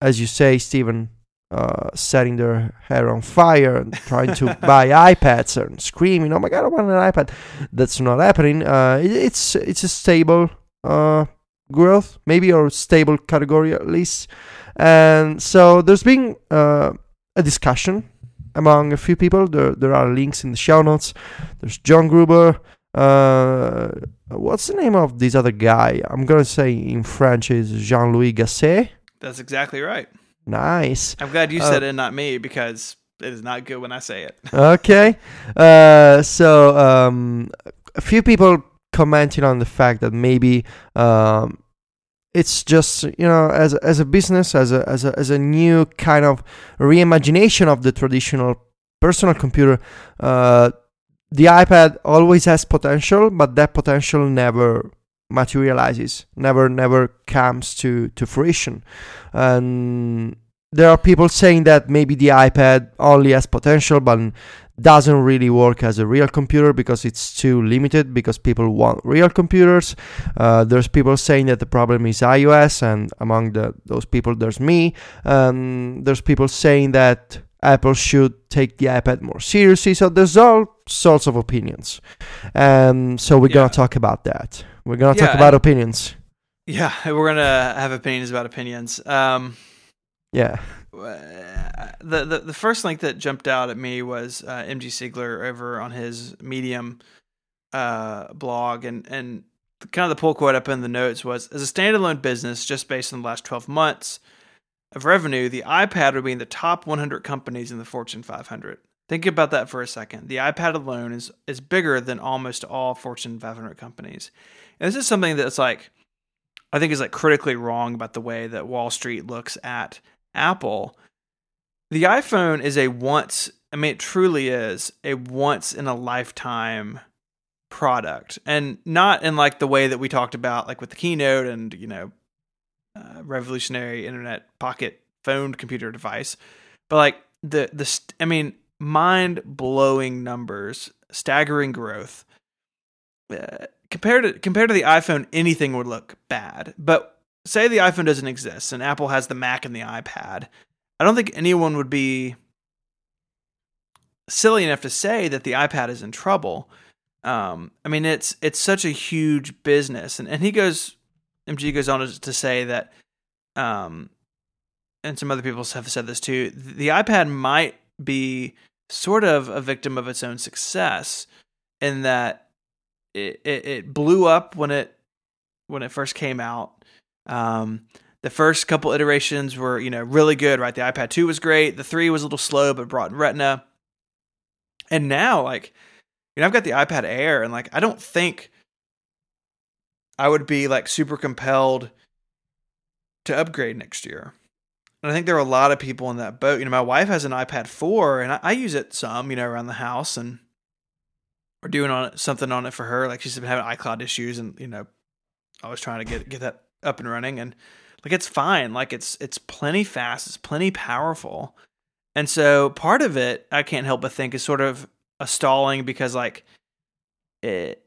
as you say, Stephen, uh, setting their hair on fire and trying to buy iPads and screaming, "Oh my god, I want an iPad!" That's not happening. Uh, it, it's it's a stable uh, growth, maybe or stable category at least. And so there's been uh, a discussion among a few people. There there are links in the show notes. There's John Gruber. Uh, what's the name of this other guy? I'm gonna say in French is Jean-Louis Gassée. That's exactly right. Nice. I'm glad you Uh, said it, not me, because it is not good when I say it. okay. Uh, so um, a few people commented on the fact that maybe um, it's just you know as as a business as a as a as a new kind of reimagination of the traditional personal computer. Uh, the iPad always has potential, but that potential never materializes, never never comes to to fruition, and there are people saying that maybe the iPad only has potential but doesn't really work as a real computer because it's too limited because people want real computers. Uh, there's people saying that the problem is iOS, and among the, those people, there's me. Um, there's people saying that Apple should take the iPad more seriously. So there's all sorts of opinions. Um, so we're Yeah. gonna talk about that. We're gonna Yeah, talk about opinions. Yeah, we're gonna have opinions about opinions. Um, Yeah. the, the the first link that jumped out at me was uh, MG Siegler over on his Medium uh, blog, and and kind of the pull quote up in the notes was: as a standalone business, just based on the last twelve months of revenue, the iPad would be in the top 100 companies in the Fortune 500. Think about that for a second. The iPad alone is is bigger than almost all Fortune 500 companies, and this is something that's like I think is like critically wrong about the way that Wall Street looks at Apple. The iPhone is a once, I mean, it truly is a once in a lifetime product. And not in like the way that we talked about, like with the keynote and, you know, uh, revolutionary internet pocket phone computer device, but like the, the, I mean, mind blowing numbers, staggering growth. Uh, compared to compared to the iPhone, anything would look bad. But say the iPhone doesn't exist and Apple has the Mac and the iPad, I don't think anyone would be silly enough to say that the iPad is in trouble. Um, I mean, it's it's such a huge business, and and he goes, MG goes on to say that, um, and some other people have said this too. The iPad might be sort of a victim of its own success in that it, it, it blew up when it when it first came out. Um, the first couple iterations were you know really good, right? The iPad 2 was great. The 3 was a little slow, but brought in Retina. And now, like, you know, I've got the iPad Air, and like, I don't think I would be like super compelled to upgrade next year. And I think there are a lot of people in that boat. You know, my wife has an iPad 4, and I, I use it some, you know, around the house, and we're doing on it, something on it for her. Like she's been having iCloud issues, and you know, I was trying to get get that up and running, and like it's fine. Like it's it's plenty fast, it's plenty powerful, and so part of it I can't help but think is sort of a stalling because like it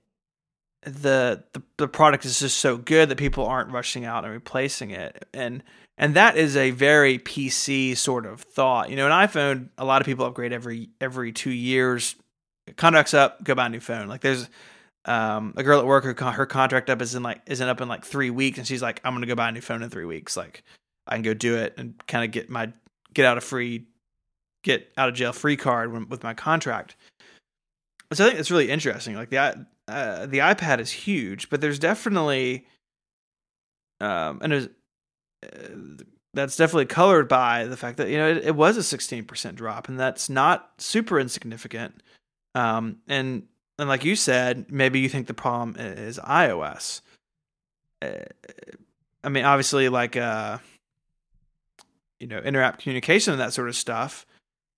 the, the the product is just so good that people aren't rushing out and replacing it and and that is a very PC sort of thought. You know, an iPhone, a lot of people upgrade every every two years. Contracts up, go buy a new phone. Like there's um, a girl at work who her contract up is in like isn't up in like three weeks, and she's like, I'm gonna go buy a new phone in three weeks. Like I can go do it and kind of get my get out of free, get out of jail free card with my contract. So I think it's really interesting. Like the uh, the iPad is huge, but there's definitely um, and that's definitely colored by the fact that you know it, it was a 16% drop, and that's not super insignificant. Um, and and like you said, maybe you think the problem is iOS. Uh, I mean, obviously, like uh, you know, interapp communication and that sort of stuff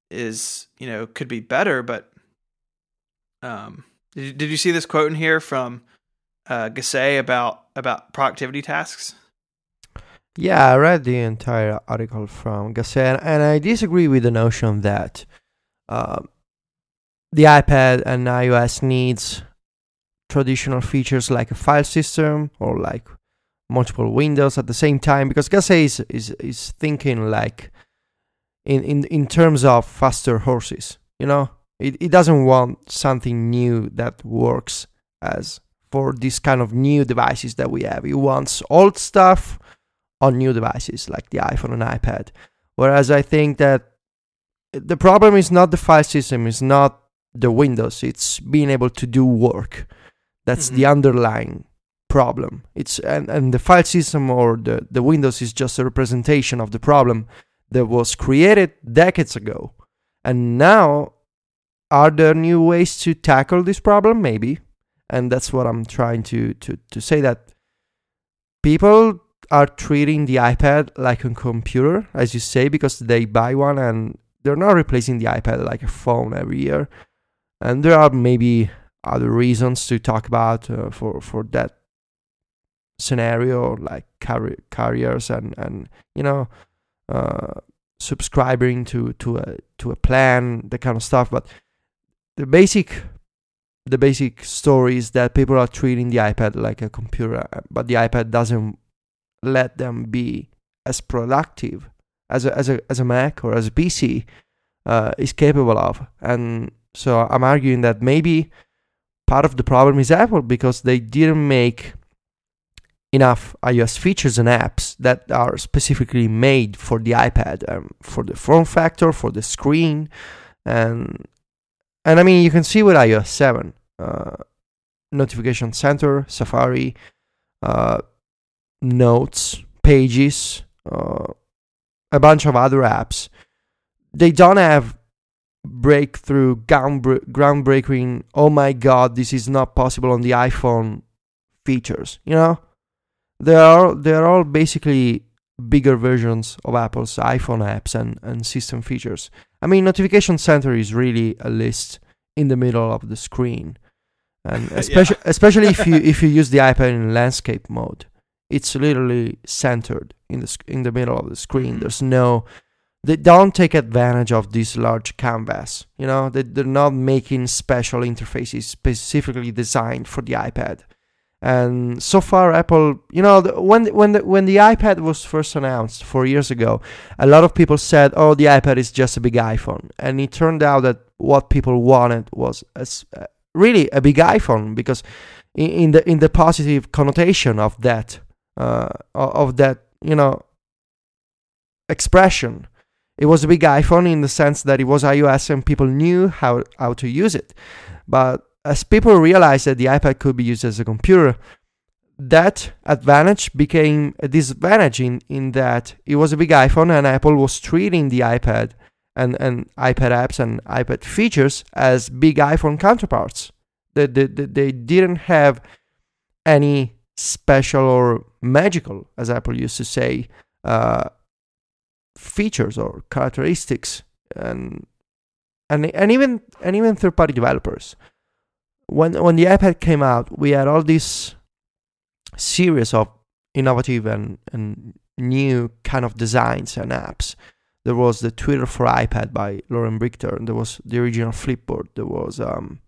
is you know could be better, but um, did you, did you see this quote in here from uh, Gassée about about productivity tasks? Yeah, I read the entire article from Gassée, and I disagree with the notion that uh, the iPad and iOS needs traditional features like a file system or like multiple windows at the same time because Gassée is, is, is thinking like in, in, in terms of faster horses, you know? It, it doesn't want something new that works as for this kind of new devices that we have. It wants old stuff on new devices like the iPhone and iPad. Whereas I think that the problem is not the file system, is not the Windows. It's being able to do work. That's mm-hmm. the underlying problem. It's and, and the file system or the, the Windows is just a representation of the problem that was created decades ago. And now are there new ways to tackle this problem? Maybe. And that's what I'm trying to, to, to say that people are treating the iPad like a computer, as you say, because they buy one and they're not replacing the iPad like a phone every year. And there are maybe other reasons to talk about uh, for for that scenario like car- carriers and and you know uh, subscribing to to a to a plan that kind of stuff. But the basic the basic story is that people are treating the iPad like a computer but the iPad doesn't let them be as productive as a as a as a Mac or as a PC uh, is capable of. And so I'm arguing that maybe part of the problem is Apple because they didn't make enough iOS features and apps that are specifically made for the iPad, um, for the form factor, for the screen, and and I mean you can see with iOS 7, uh, notification center, Safari, uh, notes, pages, uh, a bunch of other apps. They don't have breakthrough, groundbreaking, oh my god, this is not possible on the iPhone features. You know, they are they are all basically bigger versions of Apple's iPhone apps and, and system features. I mean, Notification Center is really a list in the middle of the screen, and especially especially if you if you use the iPad in landscape mode, it's literally centered in the in the middle of the screen. Mm-hmm. There's no they don't take advantage of this large canvas. You know, they, they're not making special interfaces specifically designed for the iPad. And so far, Apple, you know, the, when when the, when the iPad was first announced four years ago, a lot of people said, "Oh, the iPad is just a big iPhone," and it turned out that what people wanted was a really a big iPhone because in, in the in the positive connotation of that uh, of that you know expression. It was a big iPhone in the sense that it was iOS and people knew how, how to use it. But as people realized that the iPad could be used as a computer, that advantage became a disadvantage in, in that it was a big iPhone and Apple was treating the iPad and, and iPad apps and iPad features as big iPhone counterparts. They, they, they they didn't have any special or magical, as Apple used to say, uh, features or characteristics, and and and even and even third party developers. When when the iPad came out, we had all this series of innovative and, and new kind of designs and apps. There was the Twitter for iPad by Loren Brichter. There was the original Flipboard. There was um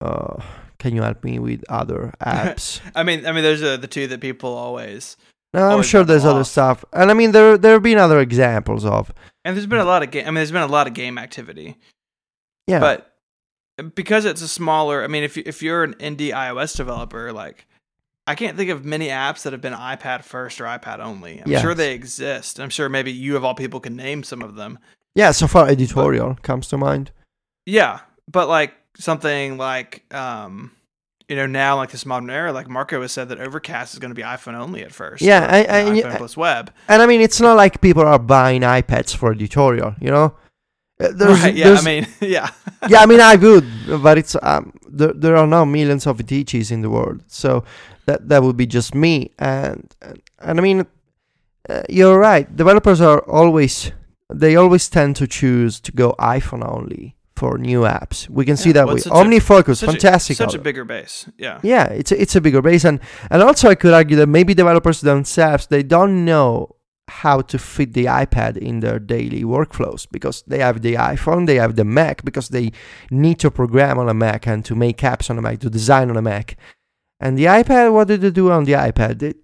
uh can you help me with other apps? I mean, I mean, those are the two that people always. no, I'm sure there's other stuff. And I mean there there have been other examples of And there's been a lot of game. I mean, there's been a lot of game activity, yeah. but because it's a smaller. I mean, if you, if you're an indie iOS developer, like I can't think of many apps that have been iPad first or iPad only. I'm Yes. sure they exist. I'm sure maybe you of all people can name some of them. yeah, so far editorial comes to mind. Yeah, but like something like um you know now like this modern era like Marco has said that Overcast is going to be iPhone only at first. Yeah, or, I- you know, I- iPhone plus web. And I mean it's not like people are buying iPads for editorial, you know? Uh, There's, right, yeah, there's- I mean, yeah. yeah, I mean, I would, but it's um, there. There are now millions of Viticcis in the world, so that that would be just me. And and, and I mean, uh, you're right. Developers are always they always tend to choose to go iPhone only for new apps. We can see that well, with it's such a- OmniFocus, such a- fantastic. Such a bigger base. Yeah. yeah, it's a, it's a bigger base, and and also I could argue that maybe developers themselves they don't know how to fit the iPad in their daily workflows because they have the iPhone, they have the Mac because they need to program on a Mac and to make apps on a Mac, to design on a Mac. And the iPad, what did they do on the iPad? They-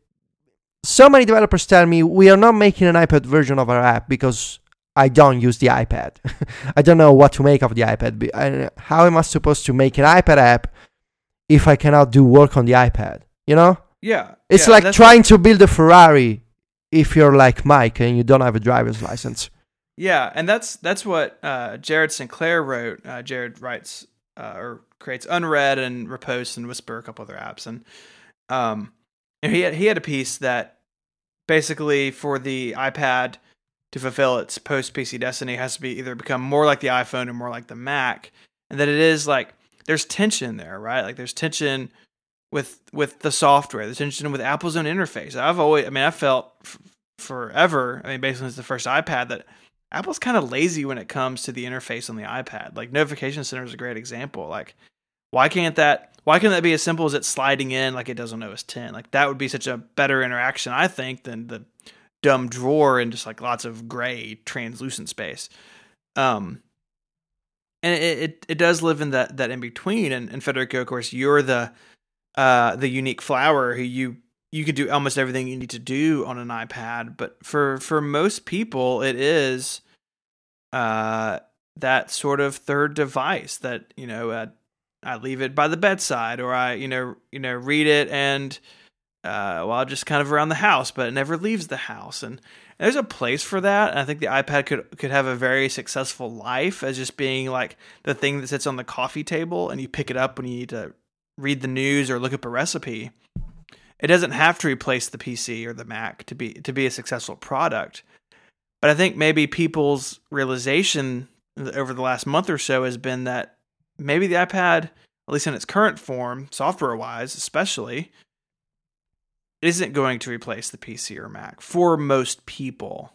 so many developers tell me we are not making an iPad version of our app because I don't use the iPad. I don't know what to make of the iPad. How am I supposed to make an iPad app if I cannot do work on the iPad? You know? Yeah. It's yeah, like trying to build a Ferrari if you're like Myke and you don't have a driver's license. Yeah, and that's that's what uh, Jared Sinclair wrote. Uh, Jared writes uh, or creates Unread and Riposte and Whisper, a couple other apps, and um, and he had he had a piece that basically for the iPad to fulfill its post PC destiny has to be either become more like the iPhone or more like the Mac, and that it is like there's tension there, right? Like there's tension with with the software, there's tension with Apple's own interface. I've always, I mean, I felt f- forever. I mean, basically, since the first iPad that Apple's kind of lazy when it comes to the interface on the iPad. Like Notification Center is a great example. Like, why can't that? Why can't that be as simple as it sliding in like it does on OS 10? Like that would be such a better interaction, I think, than the dumb drawer and just like lots of gray translucent space. Um, and it it, it does live in that that in between. And, and Federico, of course, you're the uh the unique flower who you you could do almost everything you need to do on an iPad, but for for most people, it is uh, that sort of third device that you know uh, I leave it by the bedside, or I you know you know read it and uh, well just kind of around the house, but it never leaves the house. And there's a place for that. And I think the iPad could could have a very successful life as just being like the thing that sits on the coffee table, and you pick it up when you need to read the news or look up a recipe it doesn't have to replace the PC or the Mac to be to be a successful product. But I think maybe people's realization over the last month or so has been that maybe the iPad, at least in its current form, software wise especially, isn't going to replace the PC or Mac for most people.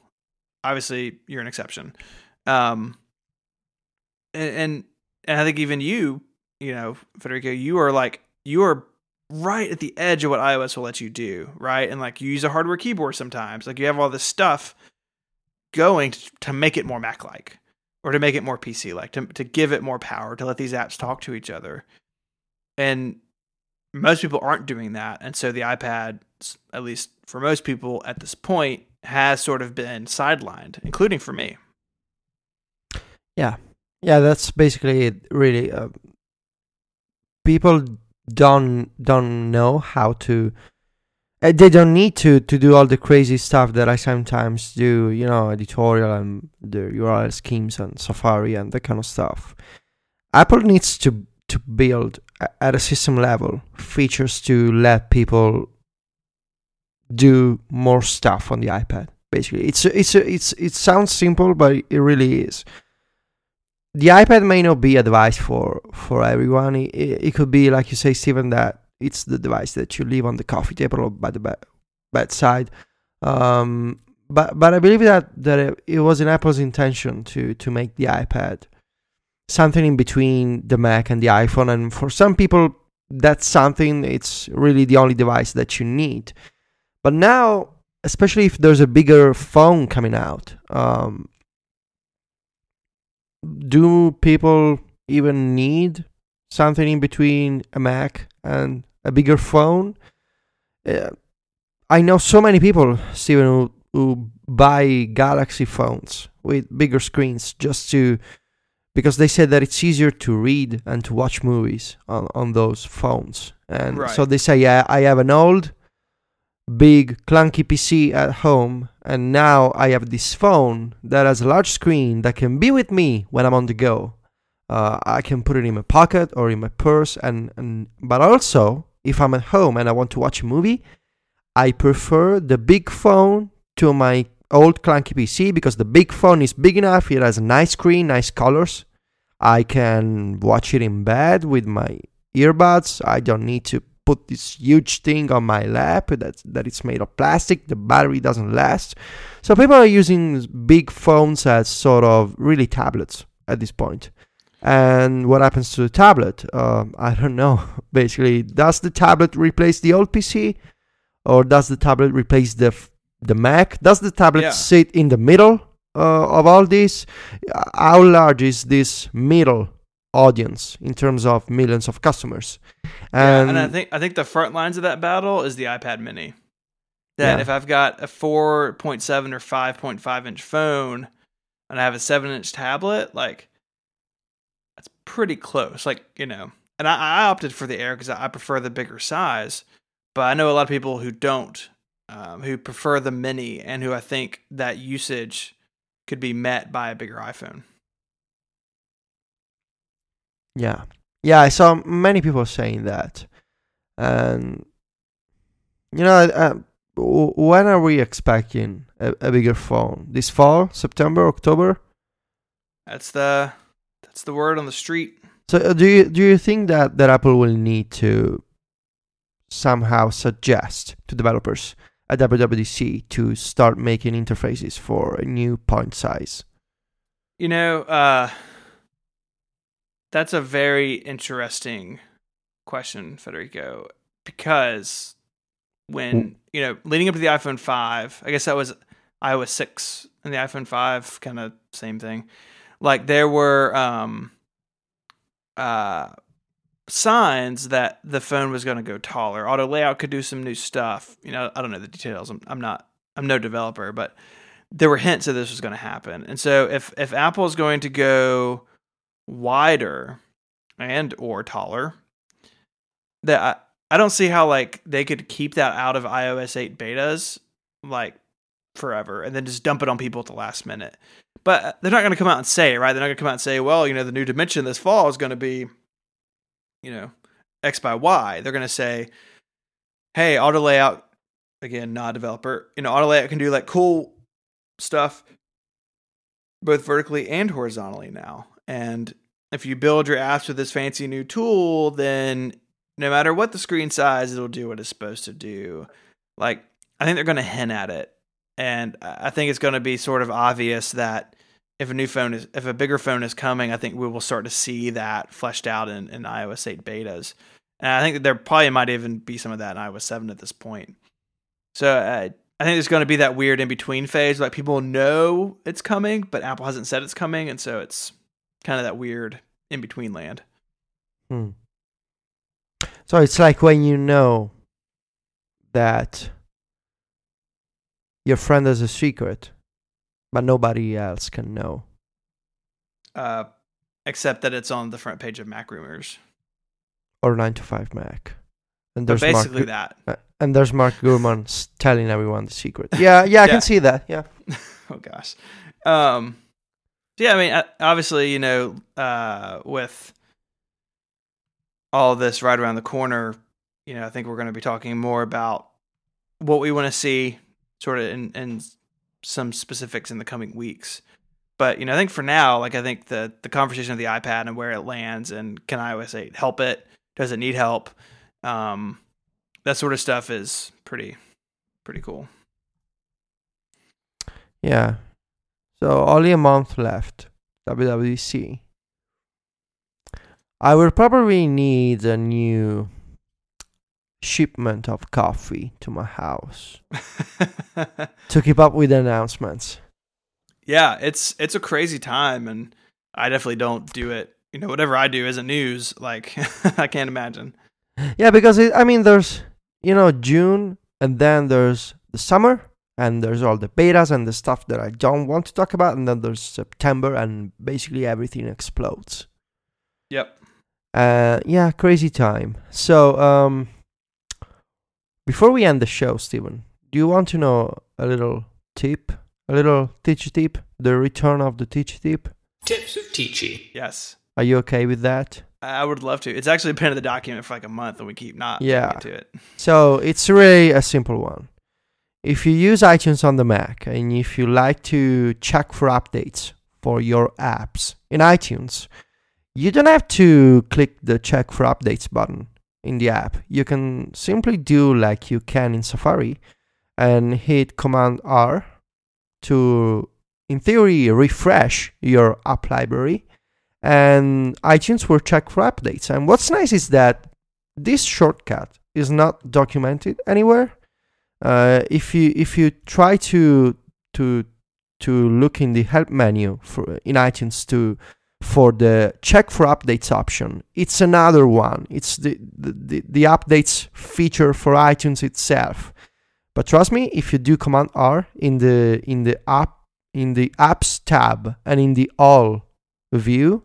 Obviously, you're an exception. Um, and, and and I think even you, you know, Federico, you are like you are right at the edge of what iOS will let you do, right? And like you use a hardware keyboard sometimes. Like you have all this stuff going to, to make it more Mac like or to make it more PC like, to, to give it more power, to let these apps talk to each other. And most people aren't doing that, and so the iPad, at least for most people at this point, has sort of been sidelined, including for me. Yeah, yeah, that's basically it. Really, uh, people don't don't know how to. Uh, they don't need to to do all the crazy stuff that I sometimes do. You know, editorial and the URL schemes and Safari and that kind of stuff. Apple needs to to build at a system level features to let people do more stuff on the iPad. Basically, it's it's it's it sounds simple, but it really is. The iPad may not be a device for for everyone. It, it could be like you say, Stephen, that it's the device that you leave on the coffee table or by the bed, bedside. Um, but but I believe that that it, it was in Apple's intention to to make the iPad something in between the Mac and the iPhone. And for some people, that's something, it's really the only device that you need. But now, especially if there's a bigger phone coming out, um, do people even need something in between a Mac and a bigger phone? Uh, I know so many people, Stephen, who, who buy Galaxy phones with bigger screens just to because they said that it's easier to read and to watch movies on, on those phones. And Right. so they say, yeah, I have an old, big, clunky PC at home, and now I have this phone that has a large screen that can be with me when I'm on the go. Uh, I can put it in my pocket or in my purse, and, and but also if I'm at home and I want to watch a movie, I prefer the big phone to my old clunky PC because the big phone is big enough. It has a nice screen, nice colors. I can watch it in bed with my earbuds. I don't need to put this huge thing on my lap that that it's made of plastic. The battery doesn't last. So people are using big phones as sort of really tablets at this point. And what happens to the tablet? Um, I don't know. Basically, does the tablet replace the old PC, or does the tablet replace the f- the Mac? Does the tablet Yeah. sit in the middle uh, of all this? How large is this middle audience in terms of millions of customers? Yeah, And, and I think I think the front lines of that battle is the iPad Mini. That Yeah. if I've got a 4.7 or 5.5 inch phone and I have a 7 inch tablet, like that's pretty close. Like you know, and I, I opted for the Air because I prefer the bigger size. But I know a lot of people who don't, um, who prefer the Mini, and who I think that usage could be met by a bigger iPhone. yeah, yeah, I saw many people saying that, and you know, uh, when are we expecting a, a bigger phone? This fall, September, October? That's the that's the word on the street. So uh, do you do you think that that Apple will need to somehow suggest to developers at WWDC to start making interfaces for a new point size? You know, uh, that's a very interesting question, Federico, because when, you know, leading up to the iPhone 5, I guess that was iOS 6 and the iPhone 5, kind of same thing. Like there were um, uh, signs that the phone was going to go taller. Auto layout could do some new stuff. You know, I don't know the details. I'm, I'm not, I'm no developer, but there were hints that this was going to happen. And so if if Apple is going to go wider and or taller, that I, I don't see how like they could keep that out of iOS 8 betas like forever and then just dump it on people at the last minute. But they're not going to come out and say it, right? They're not going to come out and say, well, you know, the new dimension this fall is going to be, you know, X by Y. They're going to say, hey, auto layout, again, not developer, you know, auto layout can do like cool stuff both vertically and horizontally now. And if you build your apps with this fancy new tool, then no matter what the screen size, it'll do what it's supposed to do. Like, I think they're going to hint at it. And I think it's going to be sort of obvious that if a new phone is, if a bigger phone is coming, I think we will start to see that fleshed out in, in iOS 8 betas. And I think that there probably might even be some of that in iOS 7 at this point. So uh, I think there's going to be that weird in between phase, like people know it's coming, but Apple hasn't said it's coming, and so it's kind of that weird in between land. Hmm. So it's like when you know that your friend has a secret, but nobody else can know. Uh, except that it's on the front page of Mac Rumors. Or 9 to 5 Mac. And there's Mark, basically Gu- that. uh, and there's Mark Gurman telling everyone the secret. Yeah, yeah, I Yeah. can see that. Yeah. oh gosh. Um yeah, I mean uh, obviously, you know, uh with all this right around the corner, you know, I think we're going to be talking more about what we want to see sort of in in some specifics in the coming weeks. But, you know, I think for now, like I think the the conversation of the iPad and where it lands and can iOS 8 help it? Does it need help? Um that sort of stuff is pretty pretty cool. Yeah. So only a month left. WWDC. I will probably need a new shipment of coffee to my house to keep up with the announcements. yeah, it's it's a crazy time, and I definitely don't do it. You know, whatever I do isn't news. Like I can't imagine. Yeah, because it, I mean, there's you know June, and then there's the summer, and there's all the betas and the stuff that I don't want to talk about, and then there's September, and basically everything explodes. Yep. Uh, yeah, crazy time. So, um, before we end the show, Stephen, do you want to know a little tip, a little teach tip, the return of the teach tip? Tips of Teachy. Yes. Are you okay with that? I would love to. It's actually been in the document for like a month, and we keep not Yeah. getting to it. So it's really a simple one. If you use iTunes on the Mac and if you like to check for updates for your apps in iTunes, you don't have to click the check for updates button in the app. You can simply do like you can in Safari and hit Command R to, in theory, refresh your app library. And iTunes will check for updates. And what's nice is that this shortcut is not documented anywhere. Uh, if you if you try to to to look in the help menu for in iTunes to for the check for updates option, it's another one. It's the the, the, updates feature for iTunes itself. But trust me, if you do Command R in the in the app in the apps tab and in the all view,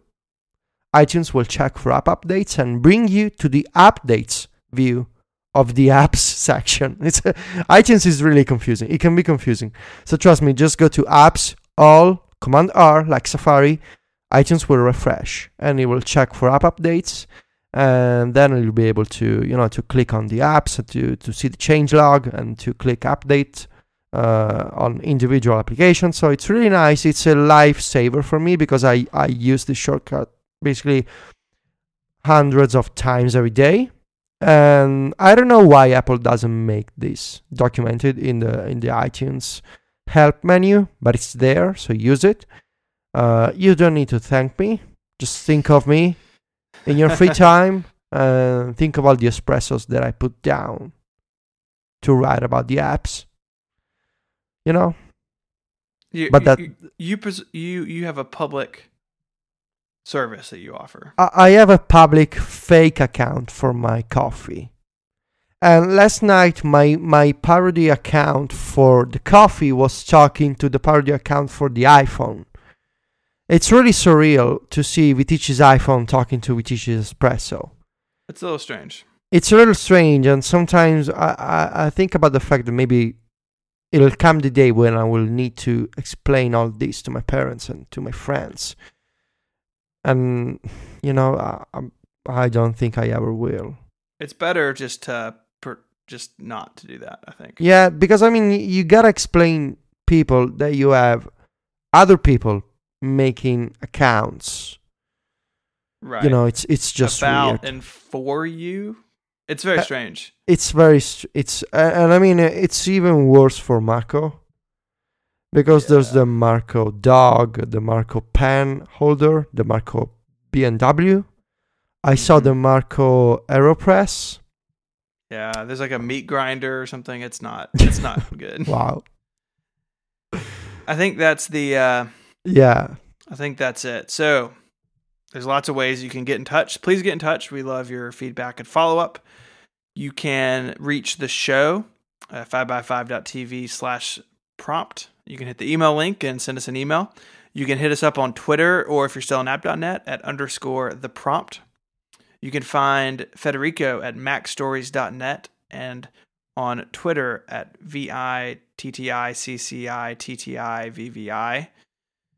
iTunes will check for app updates and bring you to the updates view of the apps section. It's iTunes is really confusing. It can be confusing. So trust me, just go to apps, all, command R like Safari, iTunes will refresh and it will check for app updates and then you'll be able to, you know, to click on the apps to to see the change log and to click update uh, on individual applications. So it's really nice. It's a lifesaver for me because I I use this shortcut basically hundreds of times every day and i don't know why apple doesn't make this documented in the in the itunes help menu but it's there so use it uh, you don't need to thank me just think of me in your free time and think about the espressos that i put down to write about the apps you know You, But that- you you, pres- you you have a public service that you offer. I I have a public fake account for my coffee. And last night, my, my parody account for the coffee was talking to the parody account for the iPhone. It's really surreal to see Viticci's iPhone talking to Viticci's Espresso. It's a little strange. It's a little strange, and sometimes I, I, I think about the fact that maybe it'll come the day when I will need to explain all this to my parents and to my friends. And, you know, I, I'm- don't think I ever will. It's better just to per, just not to do that. I think. Yeah, because I mean, you gotta explain people that you have other people making accounts. Right. You know, it's it's just about weird. and for you. It's very Uh, strange. it's very str- it's uh, and I mean uh, it's even worse for Marco because there's the Marco dog, the Marco pen holder, the Marco BMW. I saw Mhm. the Marco Aeropress. Yeah, there's like a meat grinder or something. It's not. It's not good. Wow. I think that's the. uh Yeah. I think that's it. So, there's lots of ways you can get in touch. Please get in touch. We love your feedback and follow up. You can reach the show at 5by5.tv slash prompt. You can hit the email link and send us an email. You can hit us up on Twitter or if you're still on app.net at underscore the prompt. You can find Federico at macstories.net and on Twitter at V-I-T-T-I-C-C-I-T-T-I-V-V-I.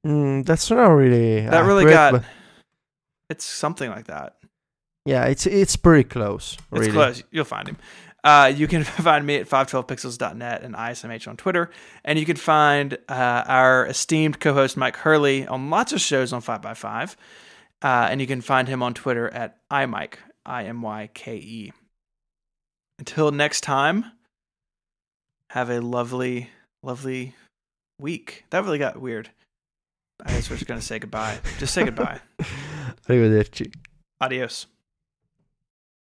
Mm, that's not really. That really got. but- It's something like that. Yeah, it's it's pretty close. It's close. You'll find him. Uh, you can find me at 512pixels.net and ISMH on Twitter. And you can find uh, our esteemed co host Myke Hurley on lots of shows on 5by5. Uh, and you can find him on Twitter at iMyke, I M Y K E. Until next time, have a lovely, lovely week. That really got weird. I guess we're just going to say goodbye. Just say goodbye. Arrivederci. Adios.